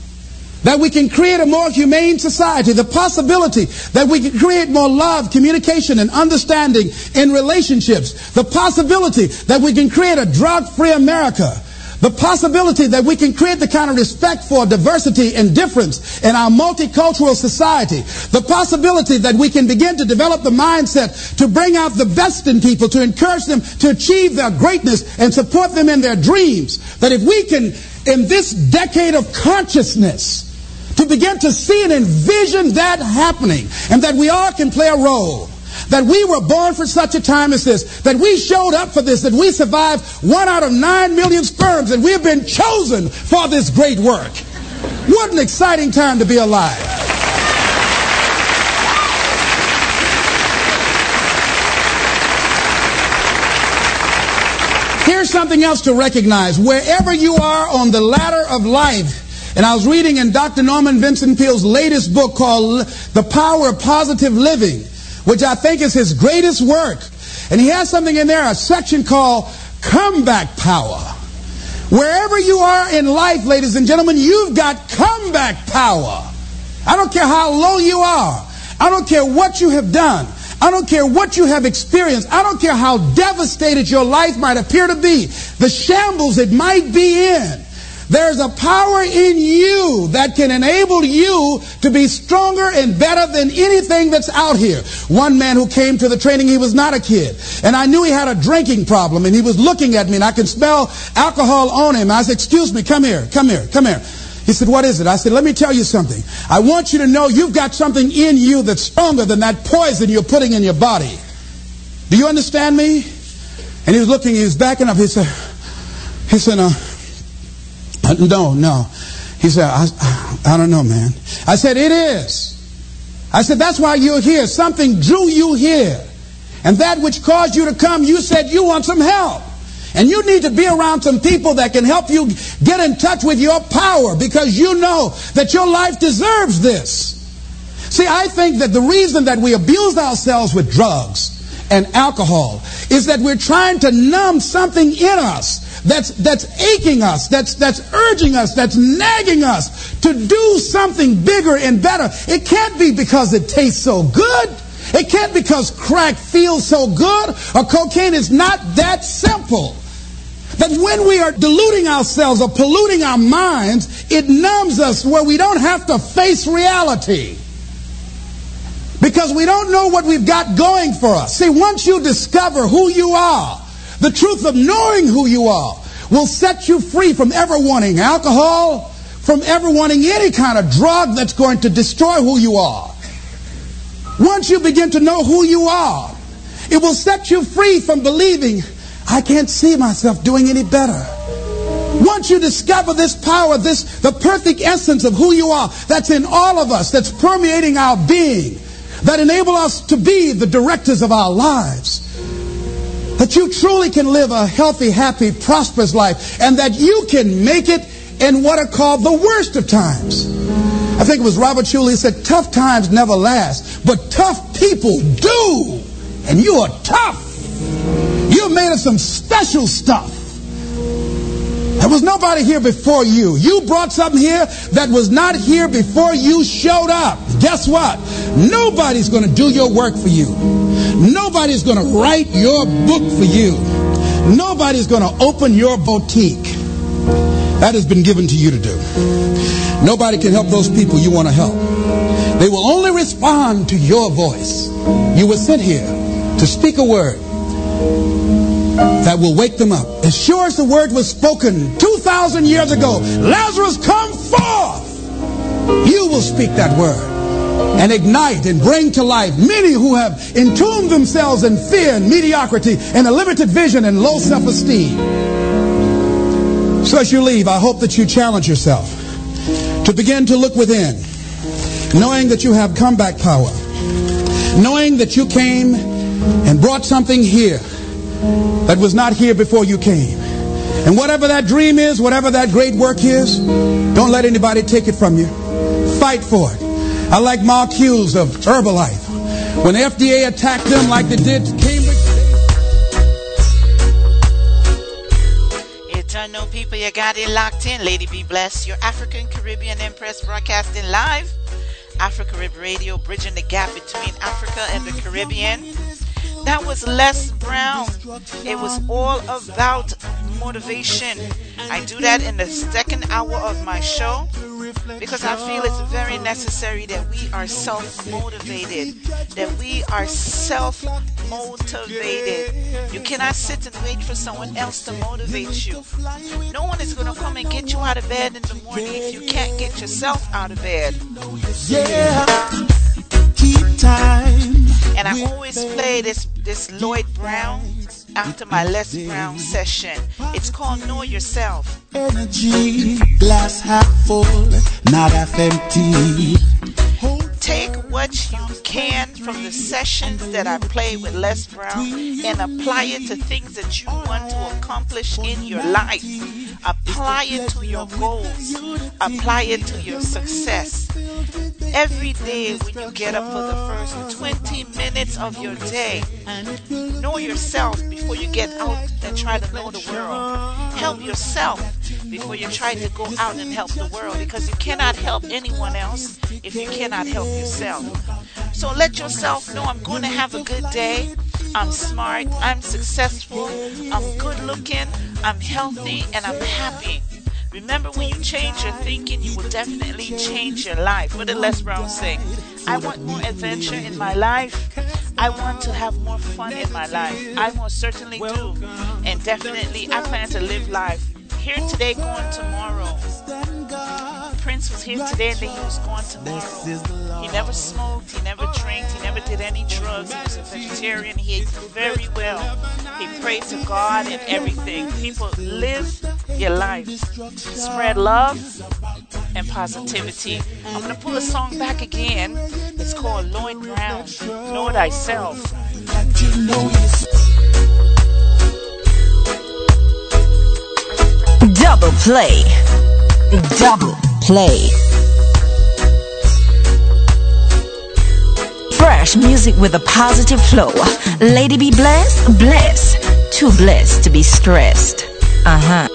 that we can create a more humane society, the possibility that we can create more love, communication, and understanding in relationships, the possibility that we can create a drug-free America, the possibility that we can create the kind of respect for diversity and difference in our multicultural society, the possibility that we can begin to develop the mindset to bring out the best in people, to encourage them to achieve their greatness and support them in their dreams, that if we can, in this decade of consciousness, to begin to see and envision that happening and that we all can play a role that we were born for such a time as this, that we showed up for this, that we survived one out of nine million sperms, and we have been chosen for this great work. What an exciting time to be alive. Here's something else to recognize. Wherever you are on the ladder of life, and I was reading in Dr. Norman Vincent Peale's latest book called The Power of Positive Living, which I think is his greatest work. And he has something in there, a section called Comeback Power. Wherever you are in life, ladies and gentlemen, you've got comeback power. I don't care how low you are. I don't care what you have done. I don't care what you have experienced. I don't care how devastated your life might appear to be. The shambles it might be in. There's a power in you that can enable you to be stronger and better than anything that's out here. One man who came to the training, he was not a kid. And I knew he had a drinking problem and he was looking at me and I could smell alcohol on him. I said, excuse me, come here, come here, come here. He said, what is it? I said, let me tell you something. I want you to know you've got something in you that's stronger than that poison you're putting in your body. Do you understand me? And he was looking, he was backing up. He said, he said, uh, no, no. He said, I, I don't know, man. I said, it is. I said, that's why you're here. Something drew you here. And that which caused you to come, you said you want some help. And you need to be around some people that can help you get in touch with your power because you know that your life deserves this. See, I think that the reason that we abuse ourselves with drugs and alcohol is that we're trying to numb something in us that's, that's aching us, that's, that's urging us, that's nagging us to do something bigger and better. It can't be because it tastes so good. It can't because crack feels so good or cocaine is not that simple. That when we are deluding ourselves or polluting our minds, it numbs us where we don't have to face reality. Because we don't know what we've got going for us. See, once you discover who you are, the truth of knowing who you are will set you free from ever wanting alcohol, from ever wanting any kind of drug that's going to destroy who you are. Once you begin to know who you are, it will set you free from believing, I can't see myself doing any better. Once you discover this power, this the perfect essence of who you are, that's in all of us, that's permeating our being, that enable us to be the directors of our lives. That you truly can live a healthy, happy, prosperous life, and that you can make it in what are called the worst of times. I think it was Robert Schuller, he said, tough times never last, but tough people do. And you are tough. You're made of some special stuff. There was nobody here before you. You brought something here that was not here before you showed up. Guess what? Nobody's going to do your work for you. Nobody's going to write your book for you. Nobody's going to open your boutique. That has been given to you to do. Nobody can help those people you want to help. They will only respond to your voice. You were sent here to speak a word that will wake them up. As sure as the word was spoken 2,000 years ago, Lazarus, come forth! You will speak that word and ignite and bring to life many who have entombed themselves in fear and mediocrity and a limited vision and low self esteem. So as you leave, I hope that you challenge yourself to begin to look within, knowing that you have comeback power, knowing that you came and brought something here that was not here before you came. And whatever that dream is, whatever that great work is, don't let anybody take it from you. Fight for it. I like Mark Hughes of Herbalife. When the FDA attacked them like they did Cambridge. Eternal people, you got it locked in. Lady B Bless. Your African Caribbean Empress broadcasting live. Afro Carib Radio, bridging the gap between Africa and the Caribbean. That was Les Brown. It was all about motivation. I do that in the second hour of my show because I feel it's very necessary that we are self motivated, that we are self motivated. You cannot sit and wait for someone else to motivate you. No one is going to come and get you out of bed in the morning if you can't get yourself out of bed. Yeah. Keep time. And I always play this this Lloyd Brown after my Les Brown session. It's called Know Yourself. Energy, glass half full, not half empty. Take what you can from the sessions that I play with Les Brown and apply it to things that you want to accomplish in your life. Apply it to your goals. Apply it to your success. Every day when you get up for the first 20 minutes of your day, know yourself before you get out and try to know the world. Help yourself before you try to go out and help the world because you cannot help anyone else if you cannot help yourself. So let yourself know I'm going to have a good day. I'm smart, I'm successful, I'm good looking, I'm healthy, and I'm happy. Remember, when you change your thinking, you will definitely change your life. What did Les Brown say? I want more adventure in my life. I want to have more fun in my life. I most certainly do. And definitely, I plan to live life. Here today, going tomorrow. Prince was here today and then he was gone tomorrow. He never smoked, he never drank, he never did any drugs. He was a vegetarian. He ate very well. He prayed to God and everything. People live your life. Spread love and positivity. I'm gonna pull a song back again. It's called Lloyd Brown. Know thyself. Double play. Double play. Fresh music with a positive flow. Lady B Bless, blessed. Too blessed to be stressed. Uh huh.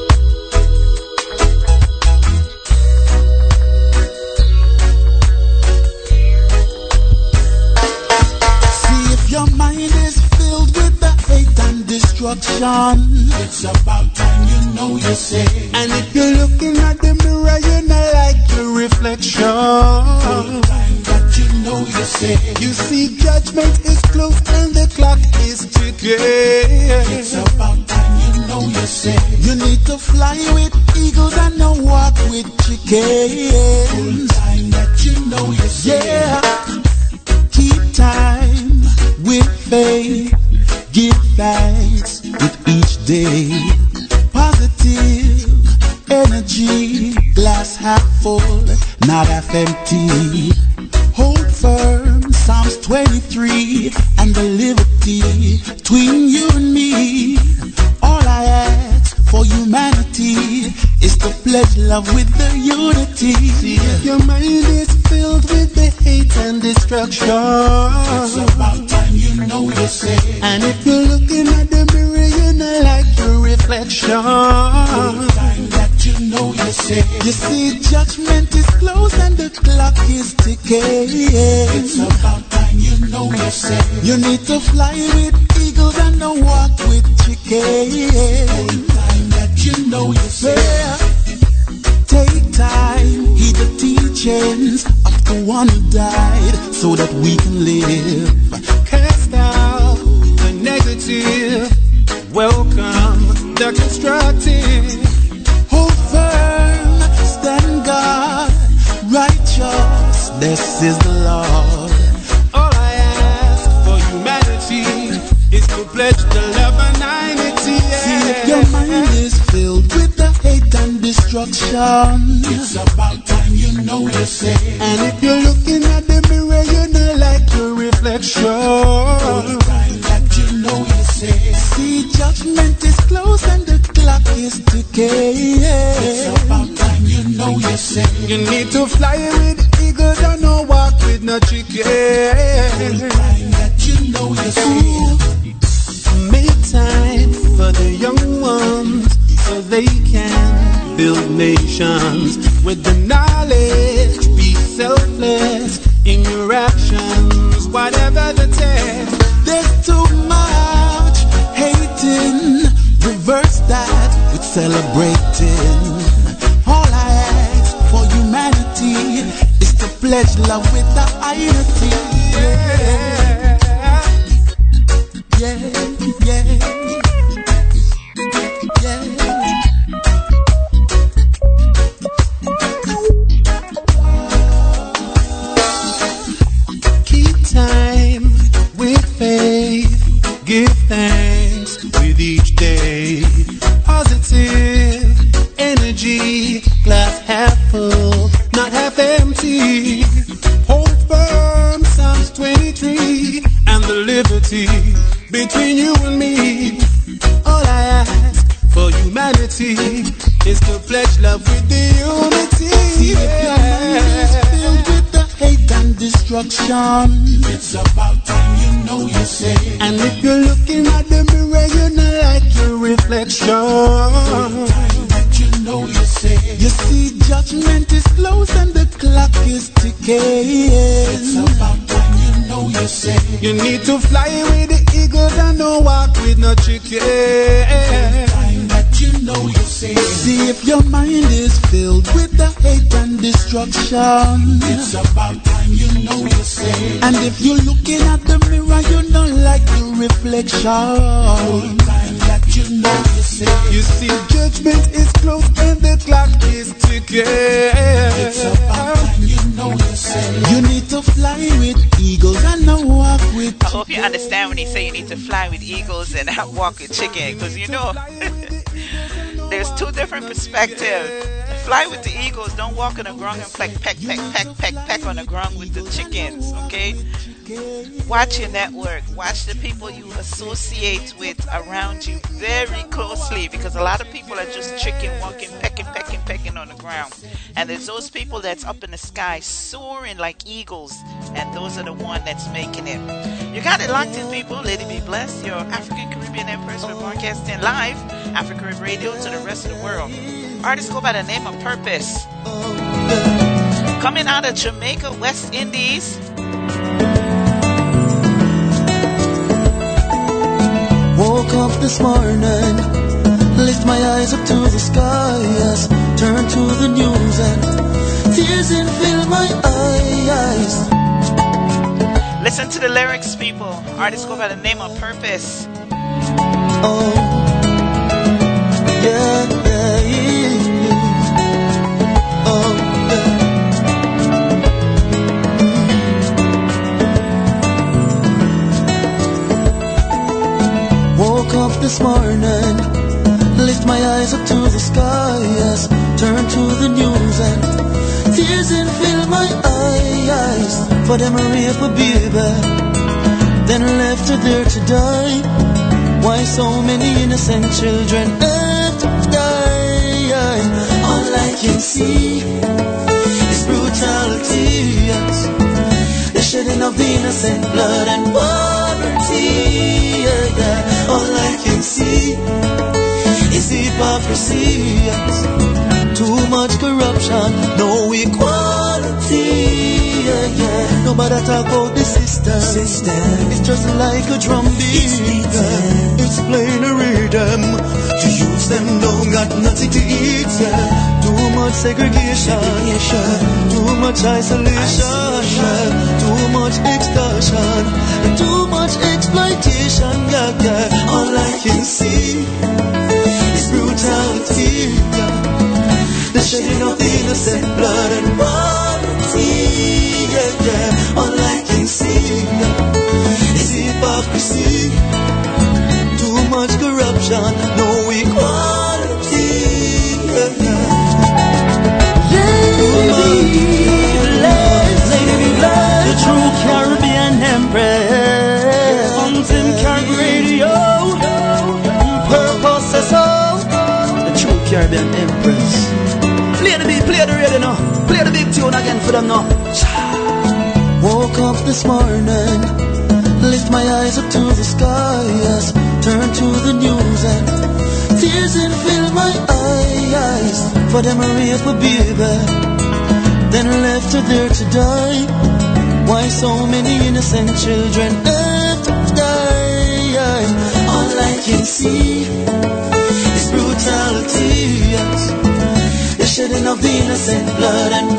It's about time you know yourself. And if you're looking at the mirror, you not like your reflection. Time that you know yourself. You see, judgment is close and the clock is ticking. It's about time you know yourself. You need to fly with eagles and not walk with chickens. Time that you know yourself. Yeah. Keep time with faith. Give thanks with each day. Positive energy, glass half full, not half empty. Hold firm, Psalms 23, and the liberty between you and me. All I ask for humanity is to pledge love with the unity. Your mind is filled with the hate and destruction, it's about time you know yourself. And if you're looking at the reflection. That you know yourself. You see, judgment is close and the clock is ticking. It's about time you know you yourself. You need to fly with eagles and not walk with chickens. Time that you know you yourself. Take time, heed the teachings of the one who died so that we can live. Cast out the negative, welcome the constructive. Hold firm, stand guard, righteous, this is the Lord. All I ask for humanity is to pledge the love and unity. See if your mind is filled with the hate and destruction. It's about time you know yourself. And if you're looking at the mirror, you not like your reflection. time that you know yourself. See, judgment is. It's about time you know yourself. You need to fly with eagles and no walk with no chicken. time that you know yourself. Make time for the young ones so they can build nations with the knowledge. Be selfless in your actions, whatever the test. Celebrating. All I ask for humanity is to pledge love with the unity. Destruction. It's about time you know you say. And if you're looking at the mirror, you don't like the reflection. Time that you know you say. You see, judgment is close and the clock is ticking. It's about time you know you say. You need to fly with eagles and not walk with I hope you understand when he say you need to fly with eagles and not walk with chicken, because you know there's two different perspectives. Fly with the eagles, don't walk on the ground and peck, peck, peck, peck, peck, peck on the ground with the chickens, okay? Watch your network. Watch the people you associate with around you very closely because a lot of people are just chicken walking, pecking, pecking, pecking on the ground. And there's those people that's up in the sky soaring like eagles, and those are the one that's making it. You got it locked in, people. It be blessed. Your African Caribbean Empress. We're broadcasting live Afro Carib Radio to the rest of the world. Artists go by the name of Purpose. Coming out of Jamaica, West Indies. Woke up this morning, lift my eyes up to the skies, turn to the news and tears fill my eyes. Listen to the lyrics, people. Artists go by the name of Purpose. Oh, this morning, lift my eyes up to the skies, turn to the news and tears in fill my eyes. For them Maria a baby, then left her there to die. Why so many innocent children have to die? All I can see is brutality. yes. The shedding of the innocent blood and poverty. Yeah. All I can see is hypocrisy. Too much corruption, no equality. Yeah, yeah. Nobody talk about the system. It's just like a drum beat. It's playing a rhythm. To use them don't got nothing to eat. Yeah. Too much segregation. yeah. Too much isolation. yeah. Too much extortion. For. Woke up this morning, lift my eyes up to the skies, turn to the news and tears in fill my eyes. For them rape a baby, then left her there to die. Why so many innocent children have to die? All I can see is brutality. yes. The shedding of the innocent blood and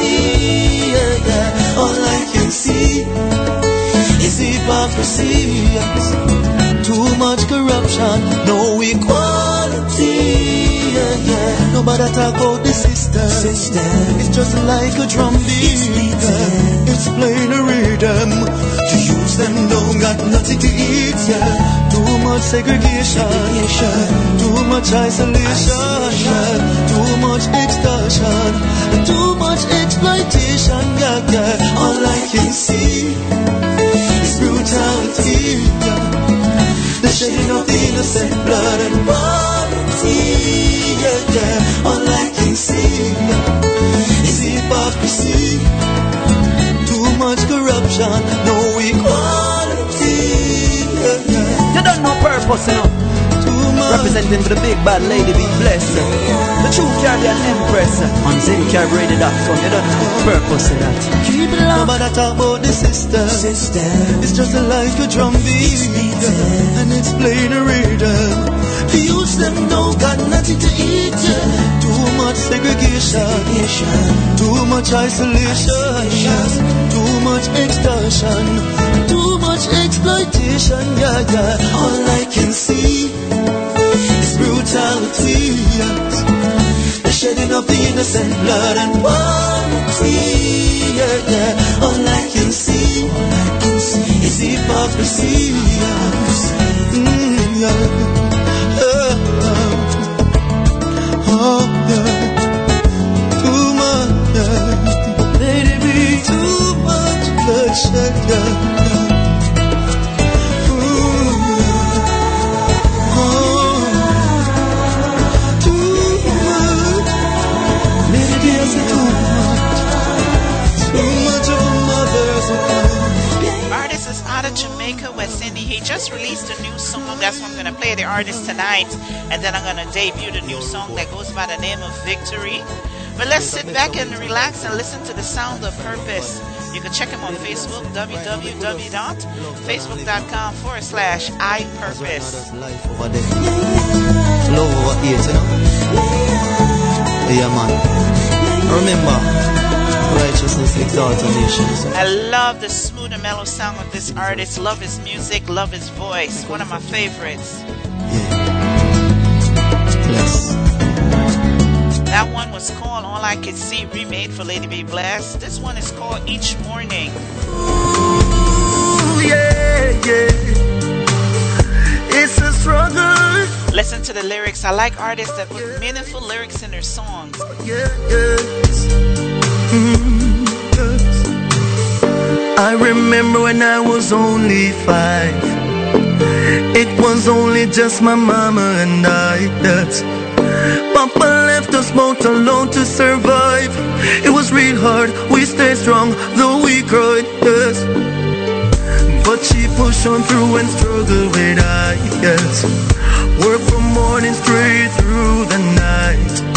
Yeah, yeah. All I can see is hypocrisy. Too much corruption, no equality. Yeah, yeah. Nobody talk about the system. It's just like a drum beat. yeah. It's playing a rhythm. To use them don't got nothing to eat. Yeah. Too much segregation. yeah. Too much isolation. yeah too much extortion, too much exploitation. Yeah, yeah. All I can see is brutality. The shedding of the innocent blood and poverty. Yeah, yeah. All I can see yeah, is hypocrisy. Too much corruption, no equality. Yeah. You don't know purpose enough. Representing for the big bad lady, be blessed. The true Caribbean Empress on ZenCaribRadio.com. You don't know purpose in that. Keep it low. Nobody talk about the sister. sister. It's just a like a drum beat. And it's playing a rhythm. The youths them know got nothing to eat. Too much segregation. segregation. Too much isolation. Too much extortion. Too much exploitation. Yeah, yeah. All I can see brutality. The shedding of the innocent blood and poverty. Yeah, yeah. All I can see is hypocrisy. Mm, yeah. Oh, yeah. Too much, too much bloodshed, yeah. Just released a new song. That's what I'm gonna play the artist tonight, and then I'm gonna debut the new song that goes by the name of Victory. But let's sit back and relax and listen to the sound of purpose. You can check him on Facebook, www.facebook.com forward slash I purpose. Over here, you know. Yeah, man. Remember, righteousness exalts a nation. So. I love the smooth and mellow sound of this artist. Love his music, love his voice. One of my favorites. Bless. That one was called All I Could See, remade for Lady B Bless. This one is called Each Morning. Ooh, yeah, yeah. It's a struggle. Listen to the lyrics. I like artists that put meaningful lyrics in their songs. Yeah, yes. I remember when I was only five. It was only just my mama and I. Yes. Papa left us both alone to survive. It was real hard. We stayed strong, though we cried. Yes. But she pushed on through and struggled with I. Yes. Work from morning straight through the night.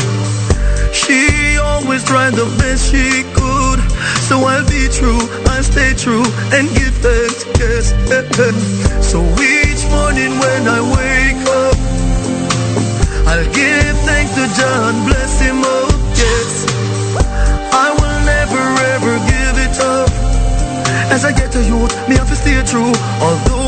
Always tried the best she could. So I'll be true, I'll stay true and give thanks, yes. So each morning when I wake up, I'll give thanks to Jah, bless him up, yes. I will never ever give it up. As I get to youth, me have to stay true, although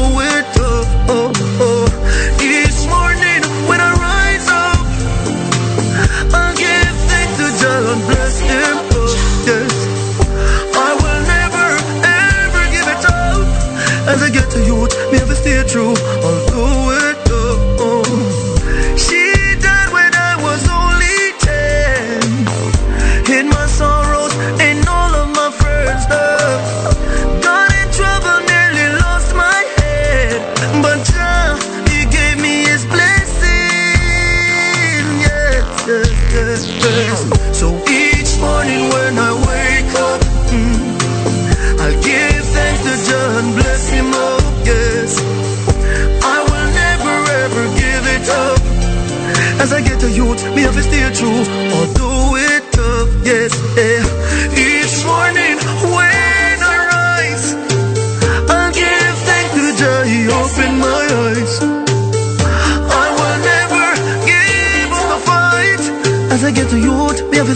to youth, to stay true, although tough. Oh. She died when I was only ten. In my sorrows and all of my friends' stuff. Got in trouble, nearly lost my head. But Jah, He gave me His blessing. Yes, yes, yes, yes. So each morning when I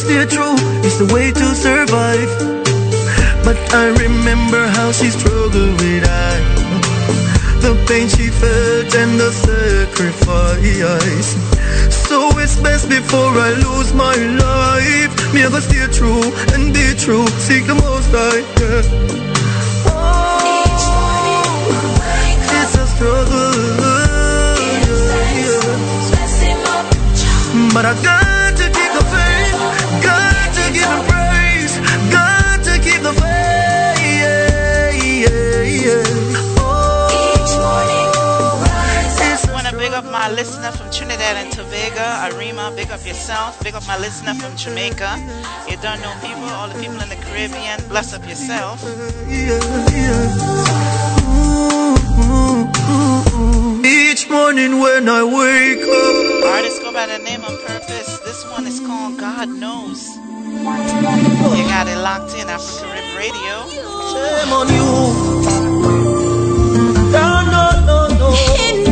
to true, it's the way to survive. But I remember how she struggled with I the pain she felt and the sacrifice. So it's best before I lose my life. Me ever stay true and be true. Seek the most I yeah. Oh, it's a struggle. yeah. But I got listener from Trinidad and Tobago, Arima. Big up yourself. Big up my listener from Jamaica. You don't know people, all the people in the Caribbean. Bless up yourself. Each morning morning when I wake up. Artists go by the name of Purpose. This one is called God Knows. You got it locked in Afro Carib Radio. Shame on you. No, no, no, no.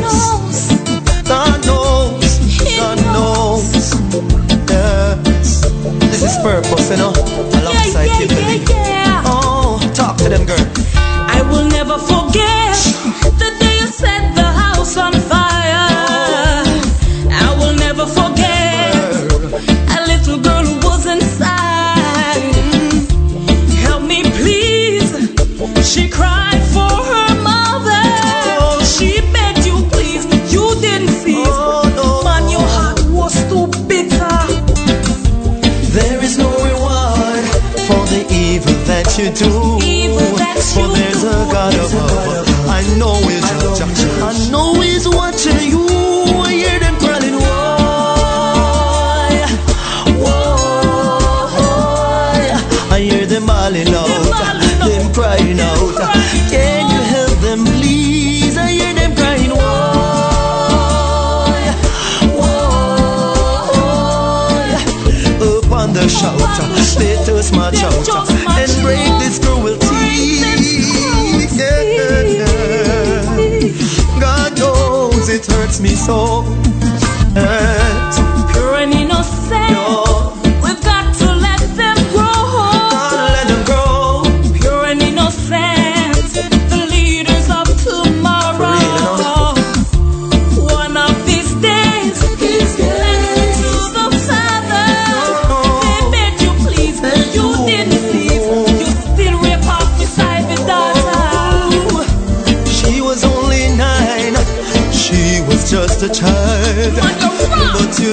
purpose, you know. Alongside Yeah, yeah, yeah, yeah. Oh, talk to them, girl.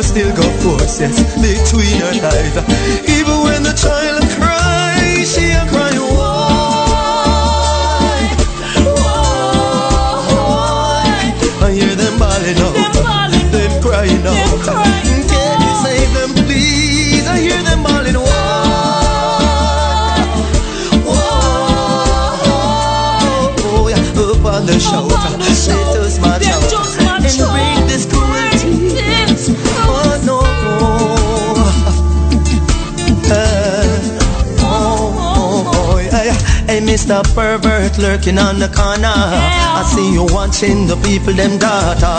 Still got forces between our eyes. Even when the child Mr. Pervert lurking on the corner. I see you watching the people, them data.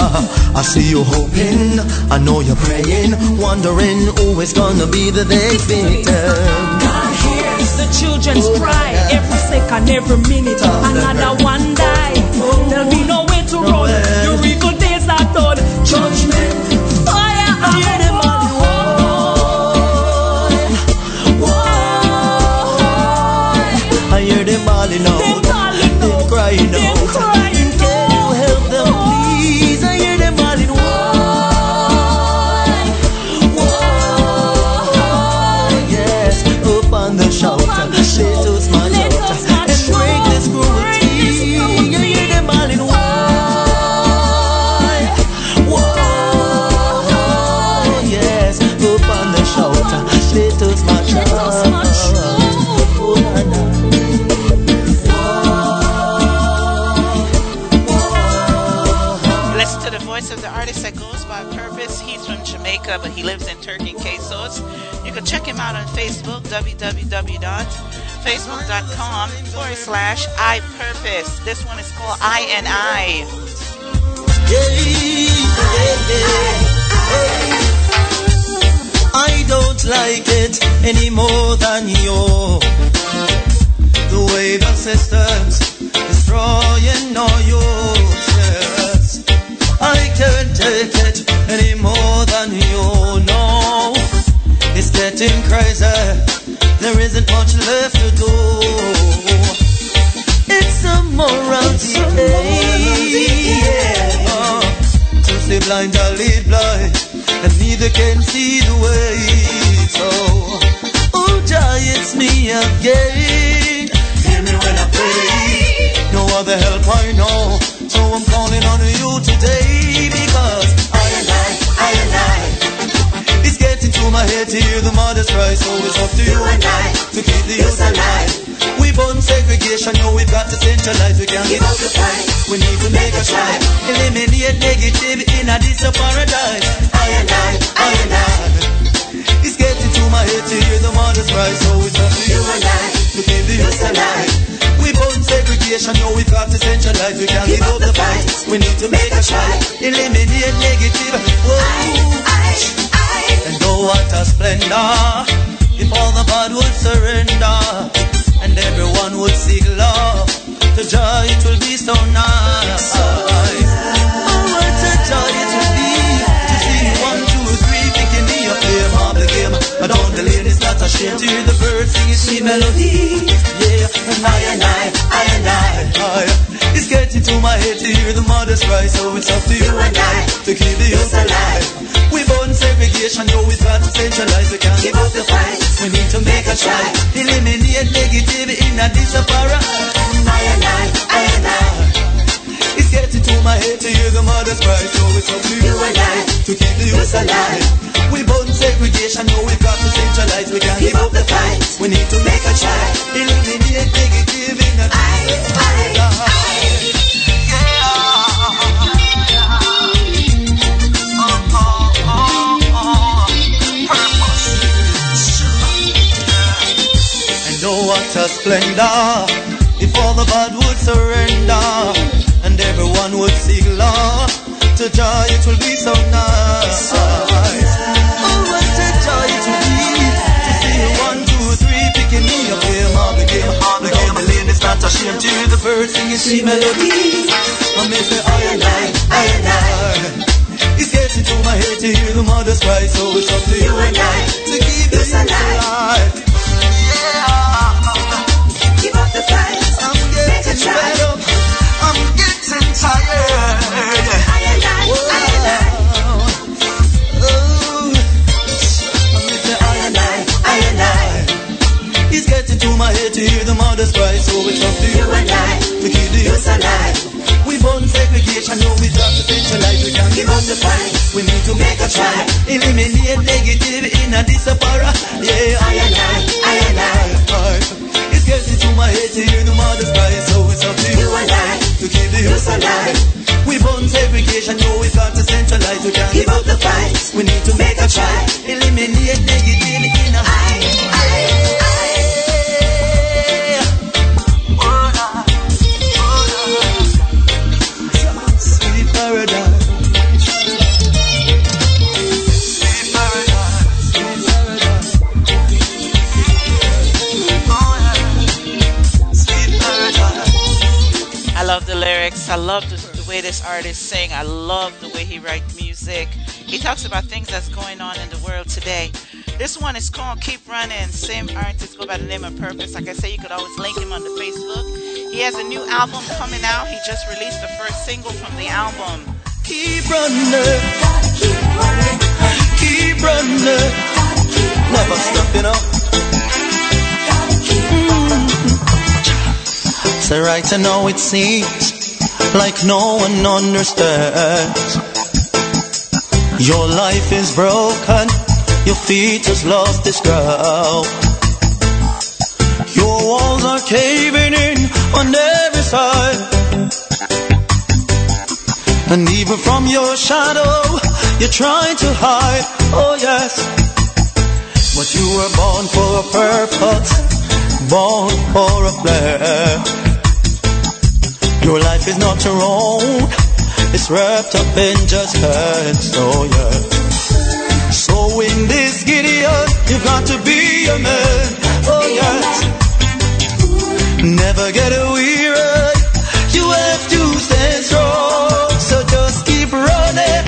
I see you hoping, I know you're praying, wondering who is gonna be the next victim. God hears the children's cry every second, every minute. Another one from but he lives in Turks and Caicos. You can check him out on Facebook, www.facebook.com forward slash I Purpose. This one is called I and I. I don't like it any more than you. The wave of systems destroying all getting crazy. There isn't much left to do. It's a morality. Yeah. Uh, to see blind or lead blind, and neither can see the way. So, oh, Jah, it's me again. Hear me when I pray. No other help I know, so I'm calling on you today because I and I, I and I, it's getting to my head to hear the mother's cry. So it's up to you and I to keep the youth alive. We burn segregation, no, we've got to centralize. We can't give up the fight. We need to make a try. Eliminate negative in a this paradise. I and I, I and I. It's getting to my head to hear the mother's cry. So it's up to you and I to keep the youth alive. We burn segregation, no, we've got to centralize. We can't give up the fight. We need to make a try. Eliminate negative. Whoa. And oh, what a splendor if all the bad would surrender and everyone would seek love. The joy it will be so nice. Lane it's not a shame to hear the birds singing sweet melody. Yeah, and I and I, I and I, I. It's getting to my head to hear the mother's cry, so it's up to you and I to keep the youth alive. We burn segregation, no, we've got to centralize. We can't give up the fight. We need to make a try. Eliminate negativity in a disapara. I and I, I and I. It's getting to my head to hear the mother's cry, so it's up to you and I to keep the youth alive. We burn segregation, no, we've got to centralize. We can't give up the fight. We need to make a try. Eliminate negative in a disapara. And oh, what a splendor if all the bad would surrender everyone would seek love. To joy it will be so nice. Oh, what a joy it will be to see one, two, three picking me up here, all the game, the game. The lane is not ashamed to the birds singing sweet melody. I may say I and I, I and I. It's getting to my head to hear the mother's cry, so it's up to you and I to keep this alive. Give to my head to hear the mother's cry, so it's up to you and I to keep the youth alive. We burn segregation, no, we got to centralize. We can't give up the fight. We need to make a try. Eliminate negative in a disapara. Yeah, I and I, I and I. It's getting to my head to hear the mother's cry, so it's up to you and I to keep the youth alive. We burn segregation, no, we got to centralize. We can't give up the fight. We need to make a try. Eliminate negative in a Sweet I love the, the way this artist sing. I love the way he writes music. He talks about things that's going on in the world today. This one is called Keep Running. Same artist go by the name of Purpose. Like I say, you could always link him on the Facebook. He has a new album coming out. He just released the first single from the album. Keep running. Keep running. keep running, Never stop, you know. Mm. So right now it seems like no one understands. Your life is broken. Your feet has lost its ground. Your walls are caving in on every side. And even from your shadow, you're trying to hide. Oh, yes. But you were born for a purpose, born for a plan. Your life is not your own, it's wrapped up in Jah's hands. Oh, yeah. So in this Gideon, you've got to be a man. Oh, yes. Never get weary. You have to stand strong. So just keep running.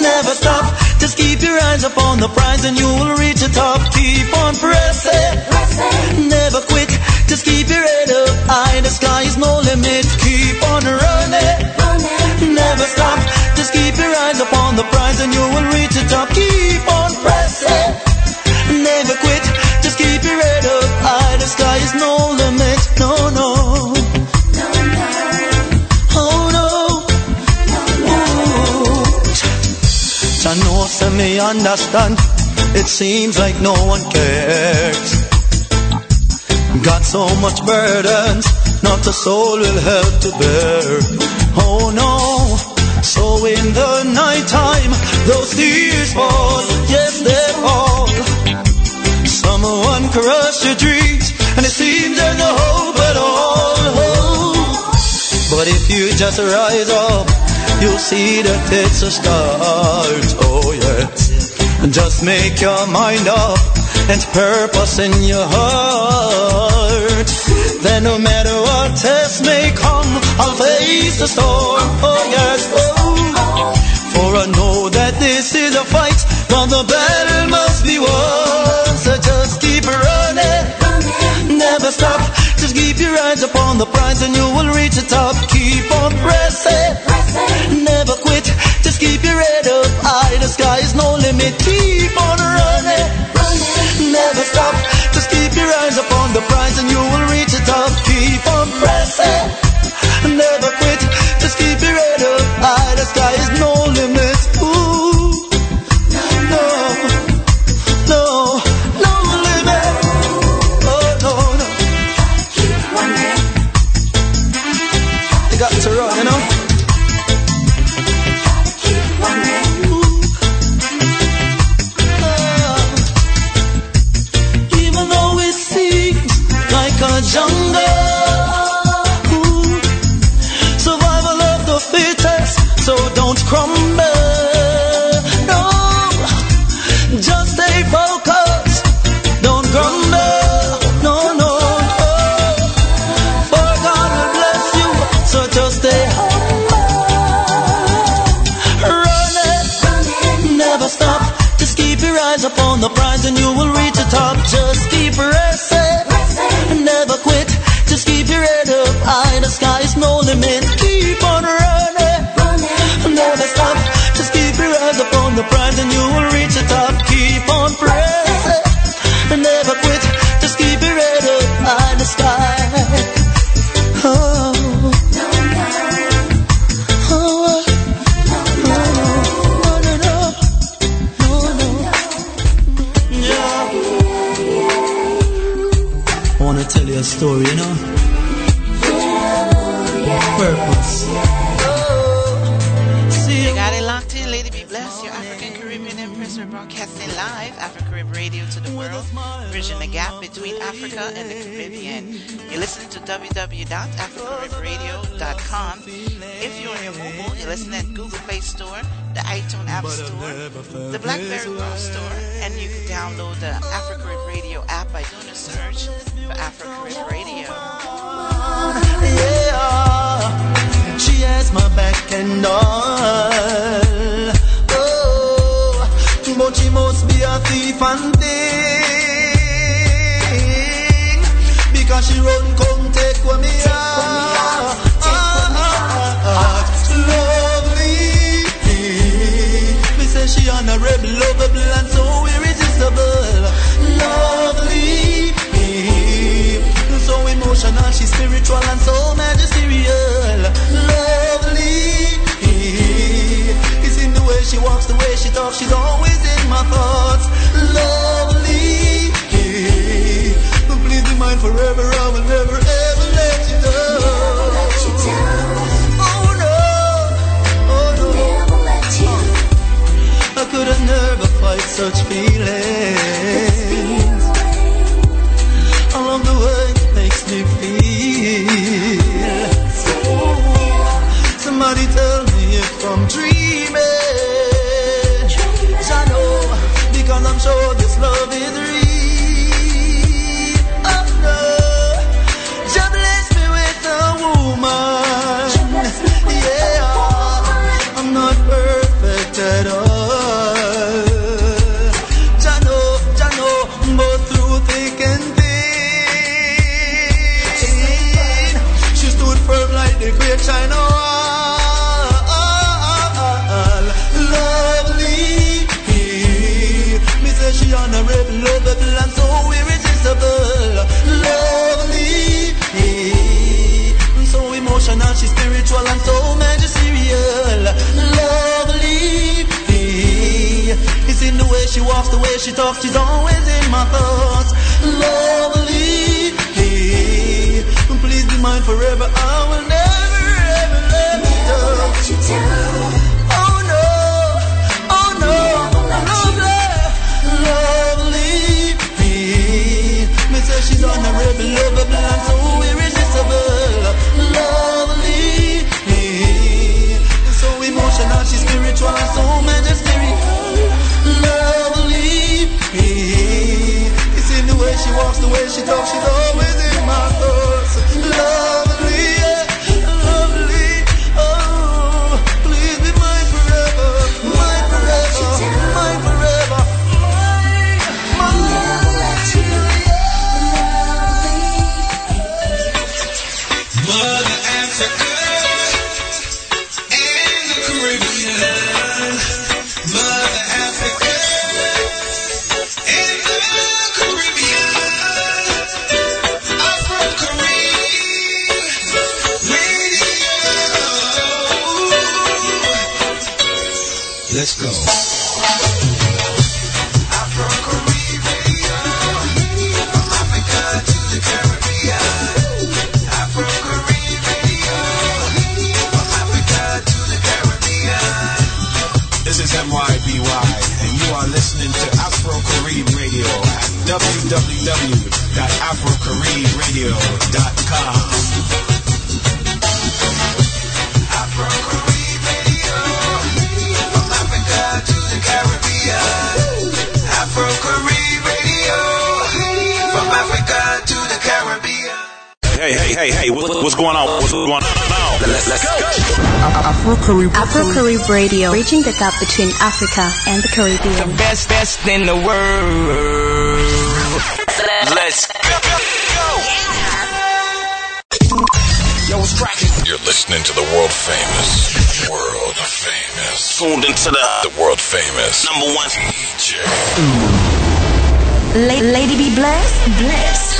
Never stop. Just keep your eyes upon the prize and you will reach the top. Keep on pressing. Never quit. Just keep your head up high. The sky is no upon the prize and you will reach the top. Keep on pressing. Never quit. Just keep your head up high. The sky is no limit. No, no. No, no. Oh no. Jah know say me understand. It seems like no one cares. Got so much burdens, not a soul will help to bear. Oh no. In the night time, those tears fall, yes they fall. Someone crushed your dreams, and it seems there's no hope at all. But if you just rise up, you'll see that it's a start. Oh yes. Just make your mind up and purpose in your heart. Then no matter what test may come, I'll face the storm. Oh yes, oh. For I know that this is a fight, but the battle must be won. So just keep running, never stop. Just keep your eyes upon the prize and you will reach the top. Keep on pressing, never quit. Just keep your head up high. The sky is no limit. Keep on running, never stop. Just keep your eyes upon the prize and you will reach the top. Keep on pressing, Africa and the Caribbean. You're listening to www.afrocaribradio.com. If you're on your mobile, you're listening at Google Play Store, the iTunes App Store, the BlackBerry World Store, and you can download the Afro Carib Radio app by doing a search for Afro Carib Radio. Yeah, she has my back and all. Oh, but she must be a thief and thing because she run come take what me heart. Lovely, me say she honorable, lovable, and so irresistible. Lovely, so emotional, she's spiritual and so magisterial. Lovely, it's in the way she walks, the way she talks, she's always in my thoughts. Lovely, forever, I will never ever let you go. Oh no, oh no, I could have never fight such feelings. Along the way it makes me feel. Somebody tell me if I'm dreaming. I know because I'm sure this love is off the way she talks, she's always in my thoughts. Lovely, hey, please be mine forever. i the way she talks, she's always Radio, reaching the gap between Africa and the Caribbean. The best, best in the world. Let's go. Yo, it's cracking. You're listening to the world famous, world famous, tuned into the, the world famous number one DJ. La- lady be blessed, blessed,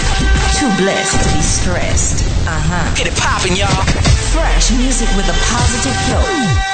too blessed to be stressed. Uh huh. Get it popping, y'all. Fresh music with a positive flow.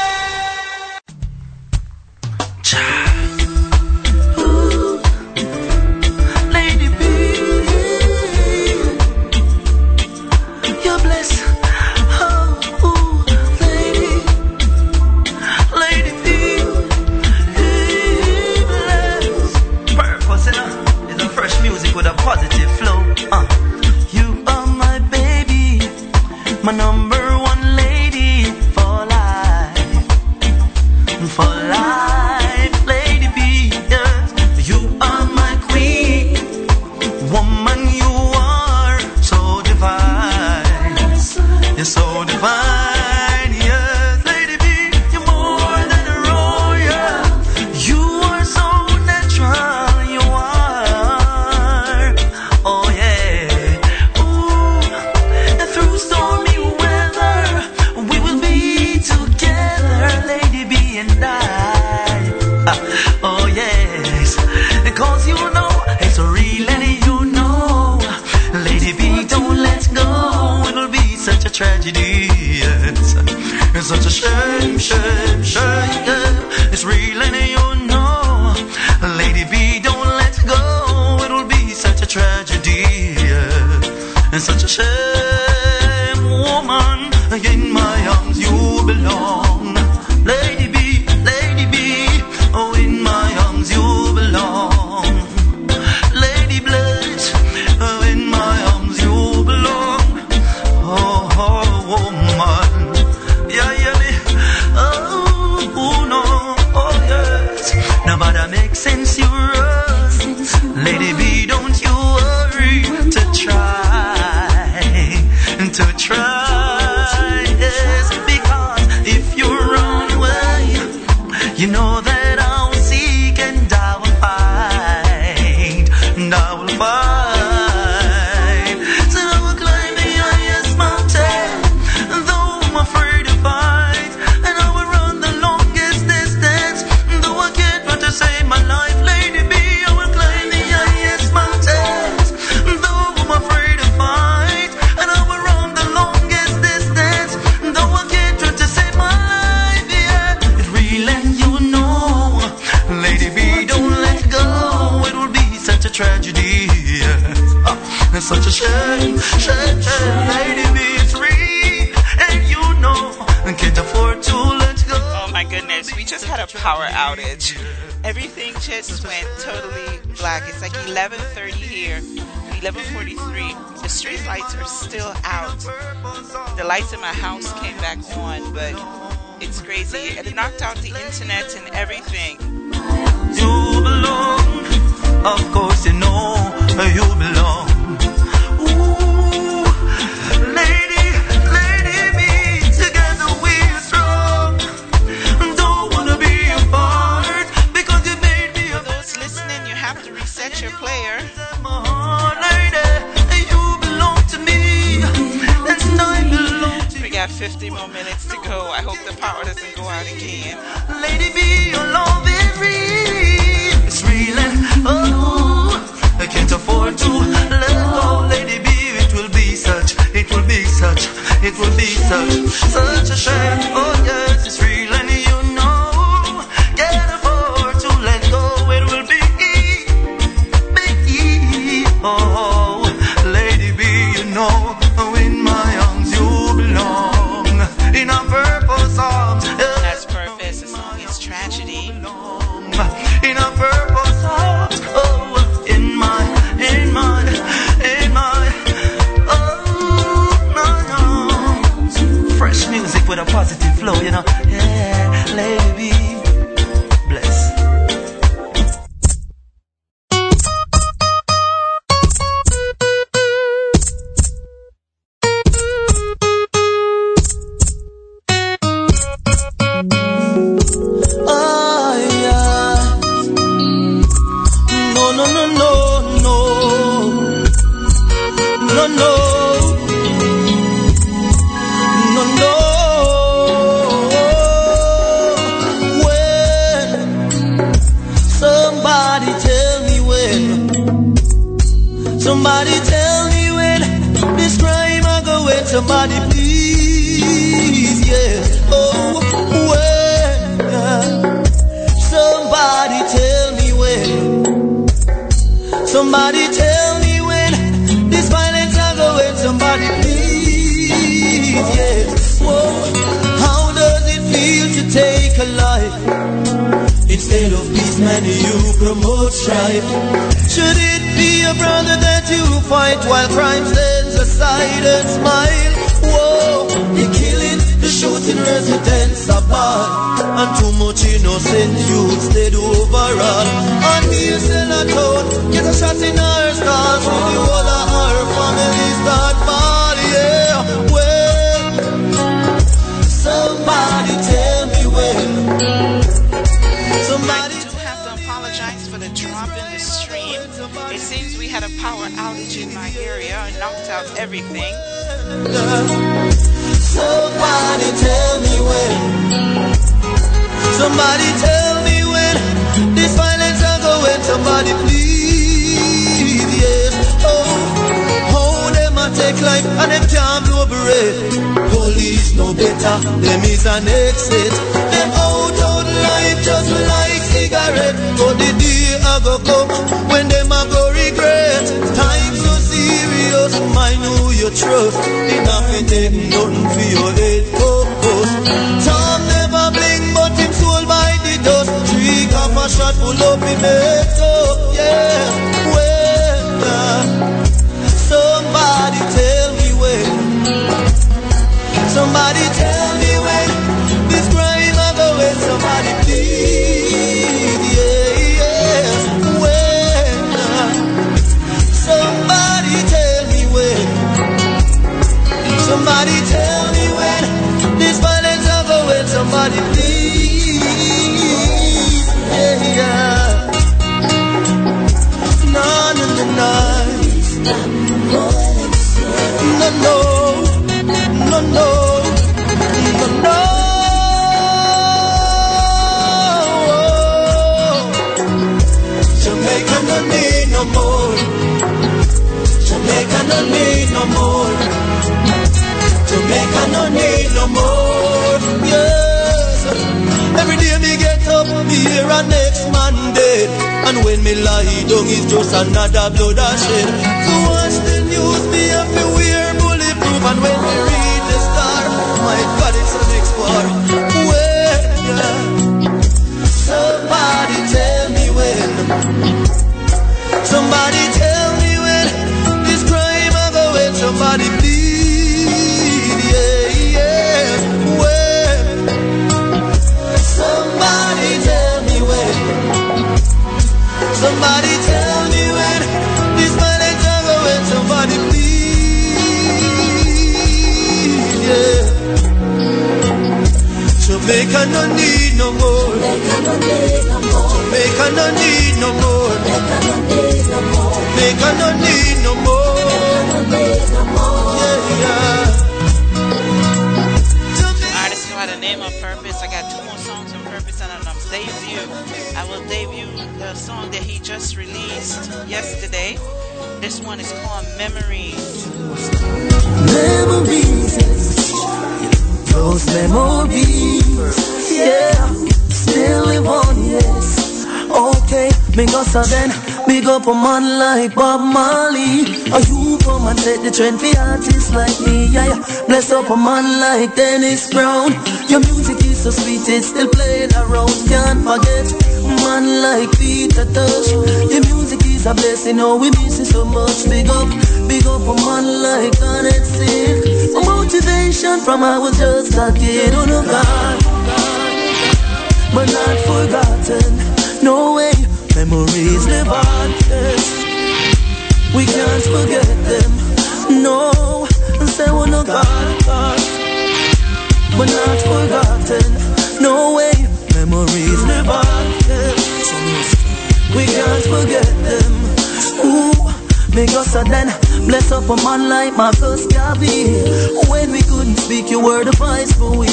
A then bless up a man like Marcus Garvey. When we couldn't speak, you were the voice for we.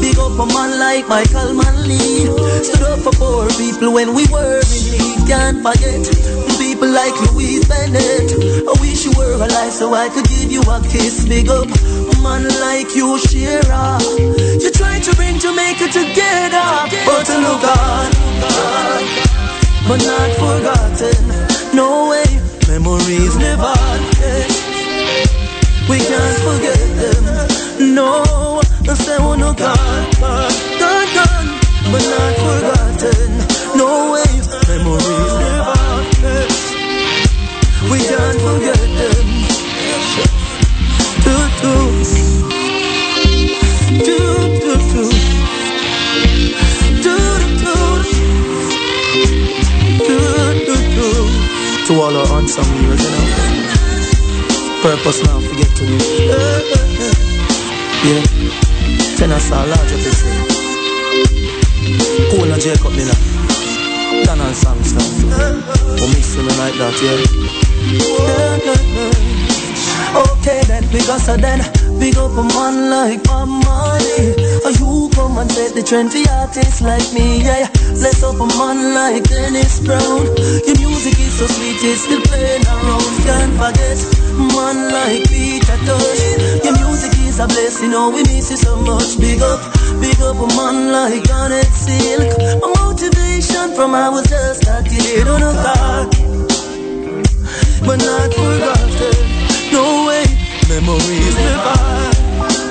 Big up a man like Michael Manley. Stood up for poor people when we were in need. Can't forget people like Louise Bennett. I wish you were alive so I could give you a kiss. Big up a man like you, Shira. You tried to bring Jamaica together, but to look on, but not forgotten. No way, memories never yeah. We can't forget them. No, I say oh no God, God, God, God, but not forgotten. No way, memories on. yeah. We can't forget them. follow on some years, you know. Purpose now, forget to me. Yeah. Tennis are larger this year. Cool and Jacob, you know. and like that, yeah. Okay then, then. Big up a man like my money. Are you come and take the trend for like me, yeah, yeah. Bless up a man like Dennis Brown. Your music is so sweet, it's still playing around Can't forget, man like Peter Tosh. Your music is a blessing, oh we miss you so much. Big up, big up a man like Garnet Silk. My motivation from I was just a kid. On a car but not forgotten. No way, memories live on.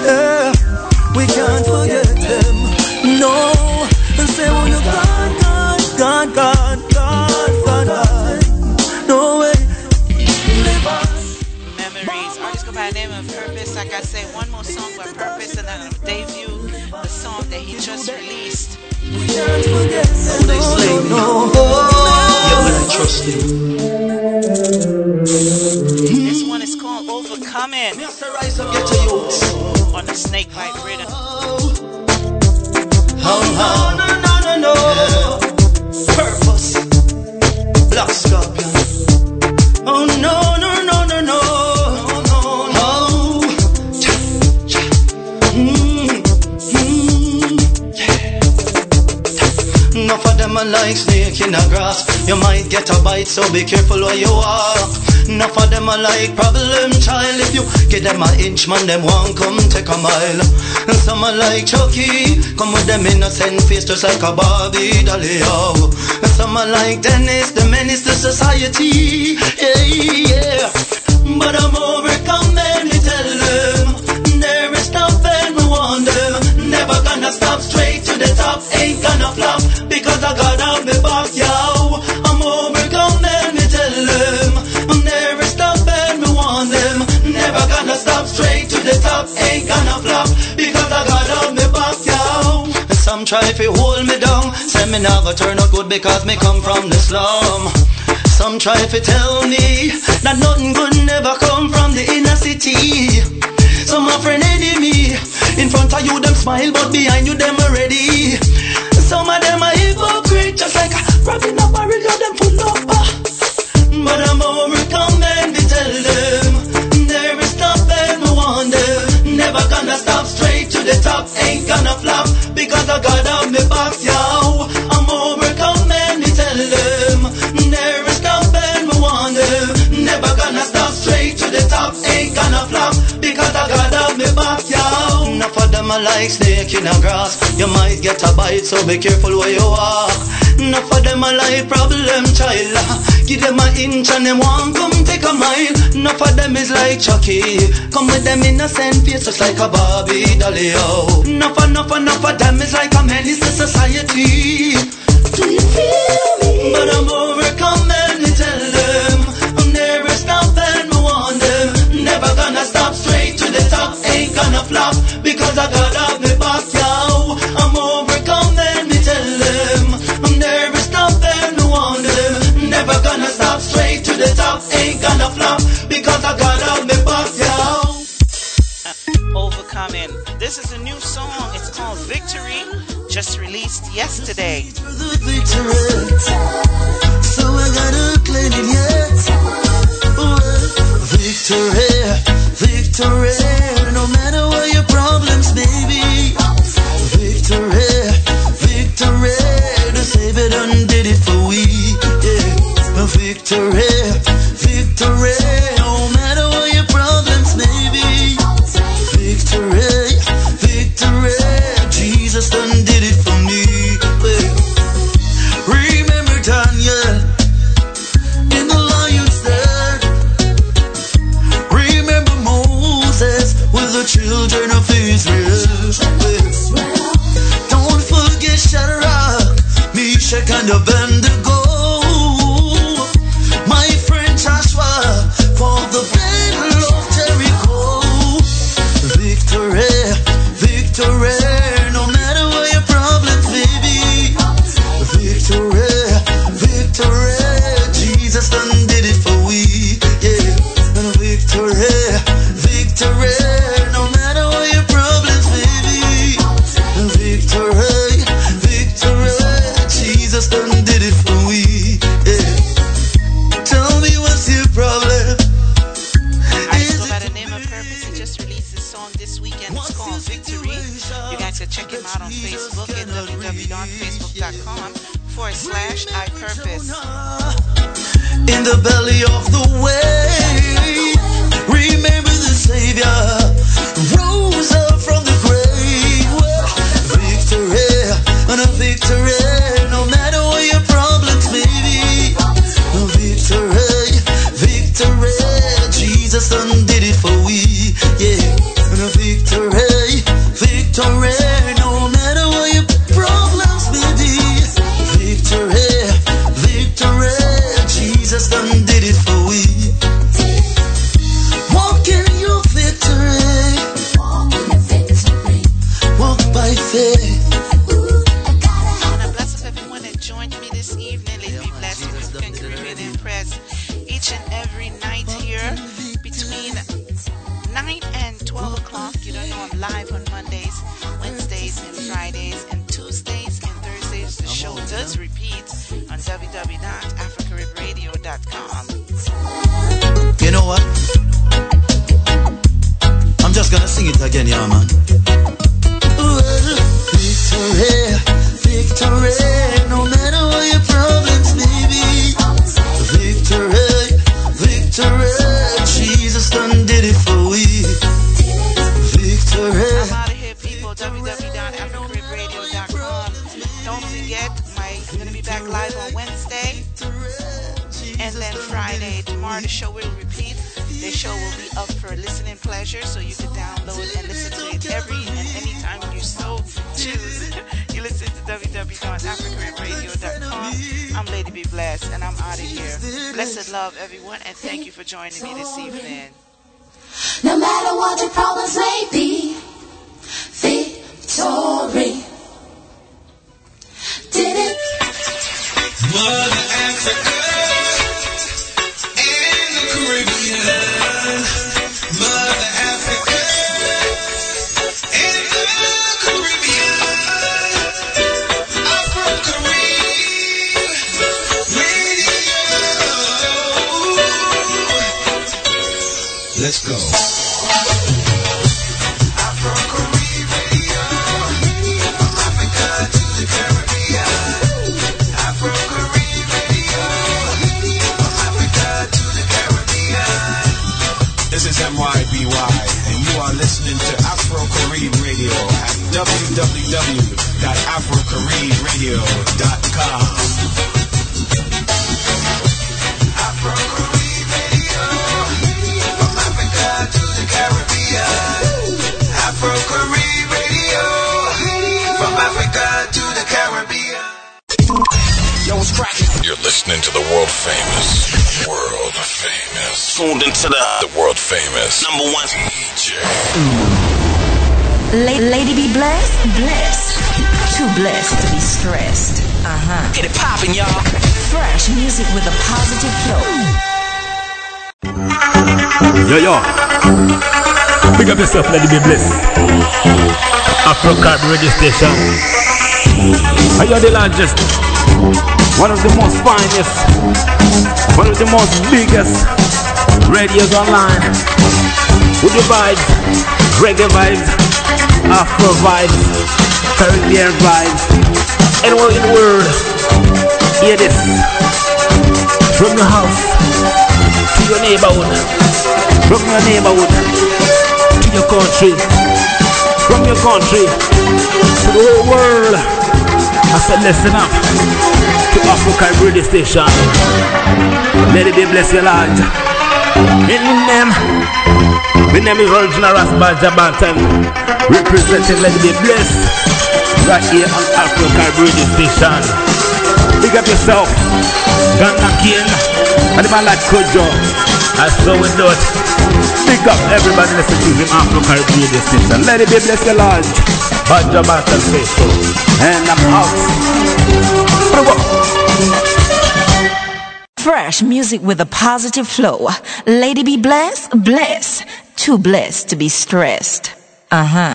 Yeah, we can't forget them. No, and say when you're gone, gone, gone, gone, gone, gone, gone. No way, live on. Memories. Artist go by the name of Purpose. Like I say, one more song by Purpose and then I'll debut the song that he just released. We can't forget them. They slay me. No, Yeah, but I trust you. This one is called Overcoming Rise up, get your youths. On the Snake Bite Rhythm. How, how? no, no, no, no. Purpose. Black Scorpion. Oh no, no, no, no, no. Oh. Mm, mm, Enough of them are like snake in the grass. You might get a bite, so be careful where you walk. Enough of them are like problem child. If you get them an inch, man, them won't come take a mile. And some are like Chucky, come with them innocent face just like a Barbie doll. yo. And some are like Dennis, the menace to society. Yeah, yeah. But I'm overcome, let me tell them. There is nothing we want. Never gonna stop straight to the top. Ain't gonna flop try fi hold me down. Say me never turn out good because me come from the slum. Some try fi tell me that nothing good never come from the inner city. Some a friend enemy. In front of you them smile, but behind you them already. Some of them are hypocrite, just like wrapping up a radio them full up. But I'm the top ain't gonna flop because I got on the box, yo. I'm overcoming, you tell them. There is coming, we want them. Never gonna stop straight to the top, ain't gonna flop because I Summer like snake in a grass. You might get a bite, so be careful where you walk. Enough of them a life problem, child. Give them a inch and them one come take a mile. Enough of them is like Chucky. Come with them innocent face just like a Barbie dolly. Oh, enough, enough, enough of them is like a menace to society. Do you feel me? But I'm overcome. ain't gonna flop because I got off my boss, yo. I'm overcome, let me tell them. I'm never stopping, no one them. Never gonna stop, straight to the top, ain't gonna flop because I got off my boss, yo. Uh, overcoming. This is a new song. It's called Victory, just released yesterday. So I gotta claim it, yeah. Victory, victory. victory. Largest? One of the most finest, one of the most biggest radios online. With the vibes, reggae vibes, Afro vibes, Caribbean vibes. Anywhere in the world, hear this. From your house to your neighborhood, from your neighborhood to your country, from your country to the whole world. I said, listen up to Africa radio station. Lady B Bless your Lord. In them, my name is original Rasbal Jabantan, representing Let it be blessed right here on Africa radio station. Pick up yourself, Ghana King, and the man like Kojo. I do it. Big up everybody listening to him Africa radio station. Lady B Bless your Lord. And I'm out. Fresh music with a positive flow. Lady be blessed, blessed. Too blessed to be stressed. Uh huh.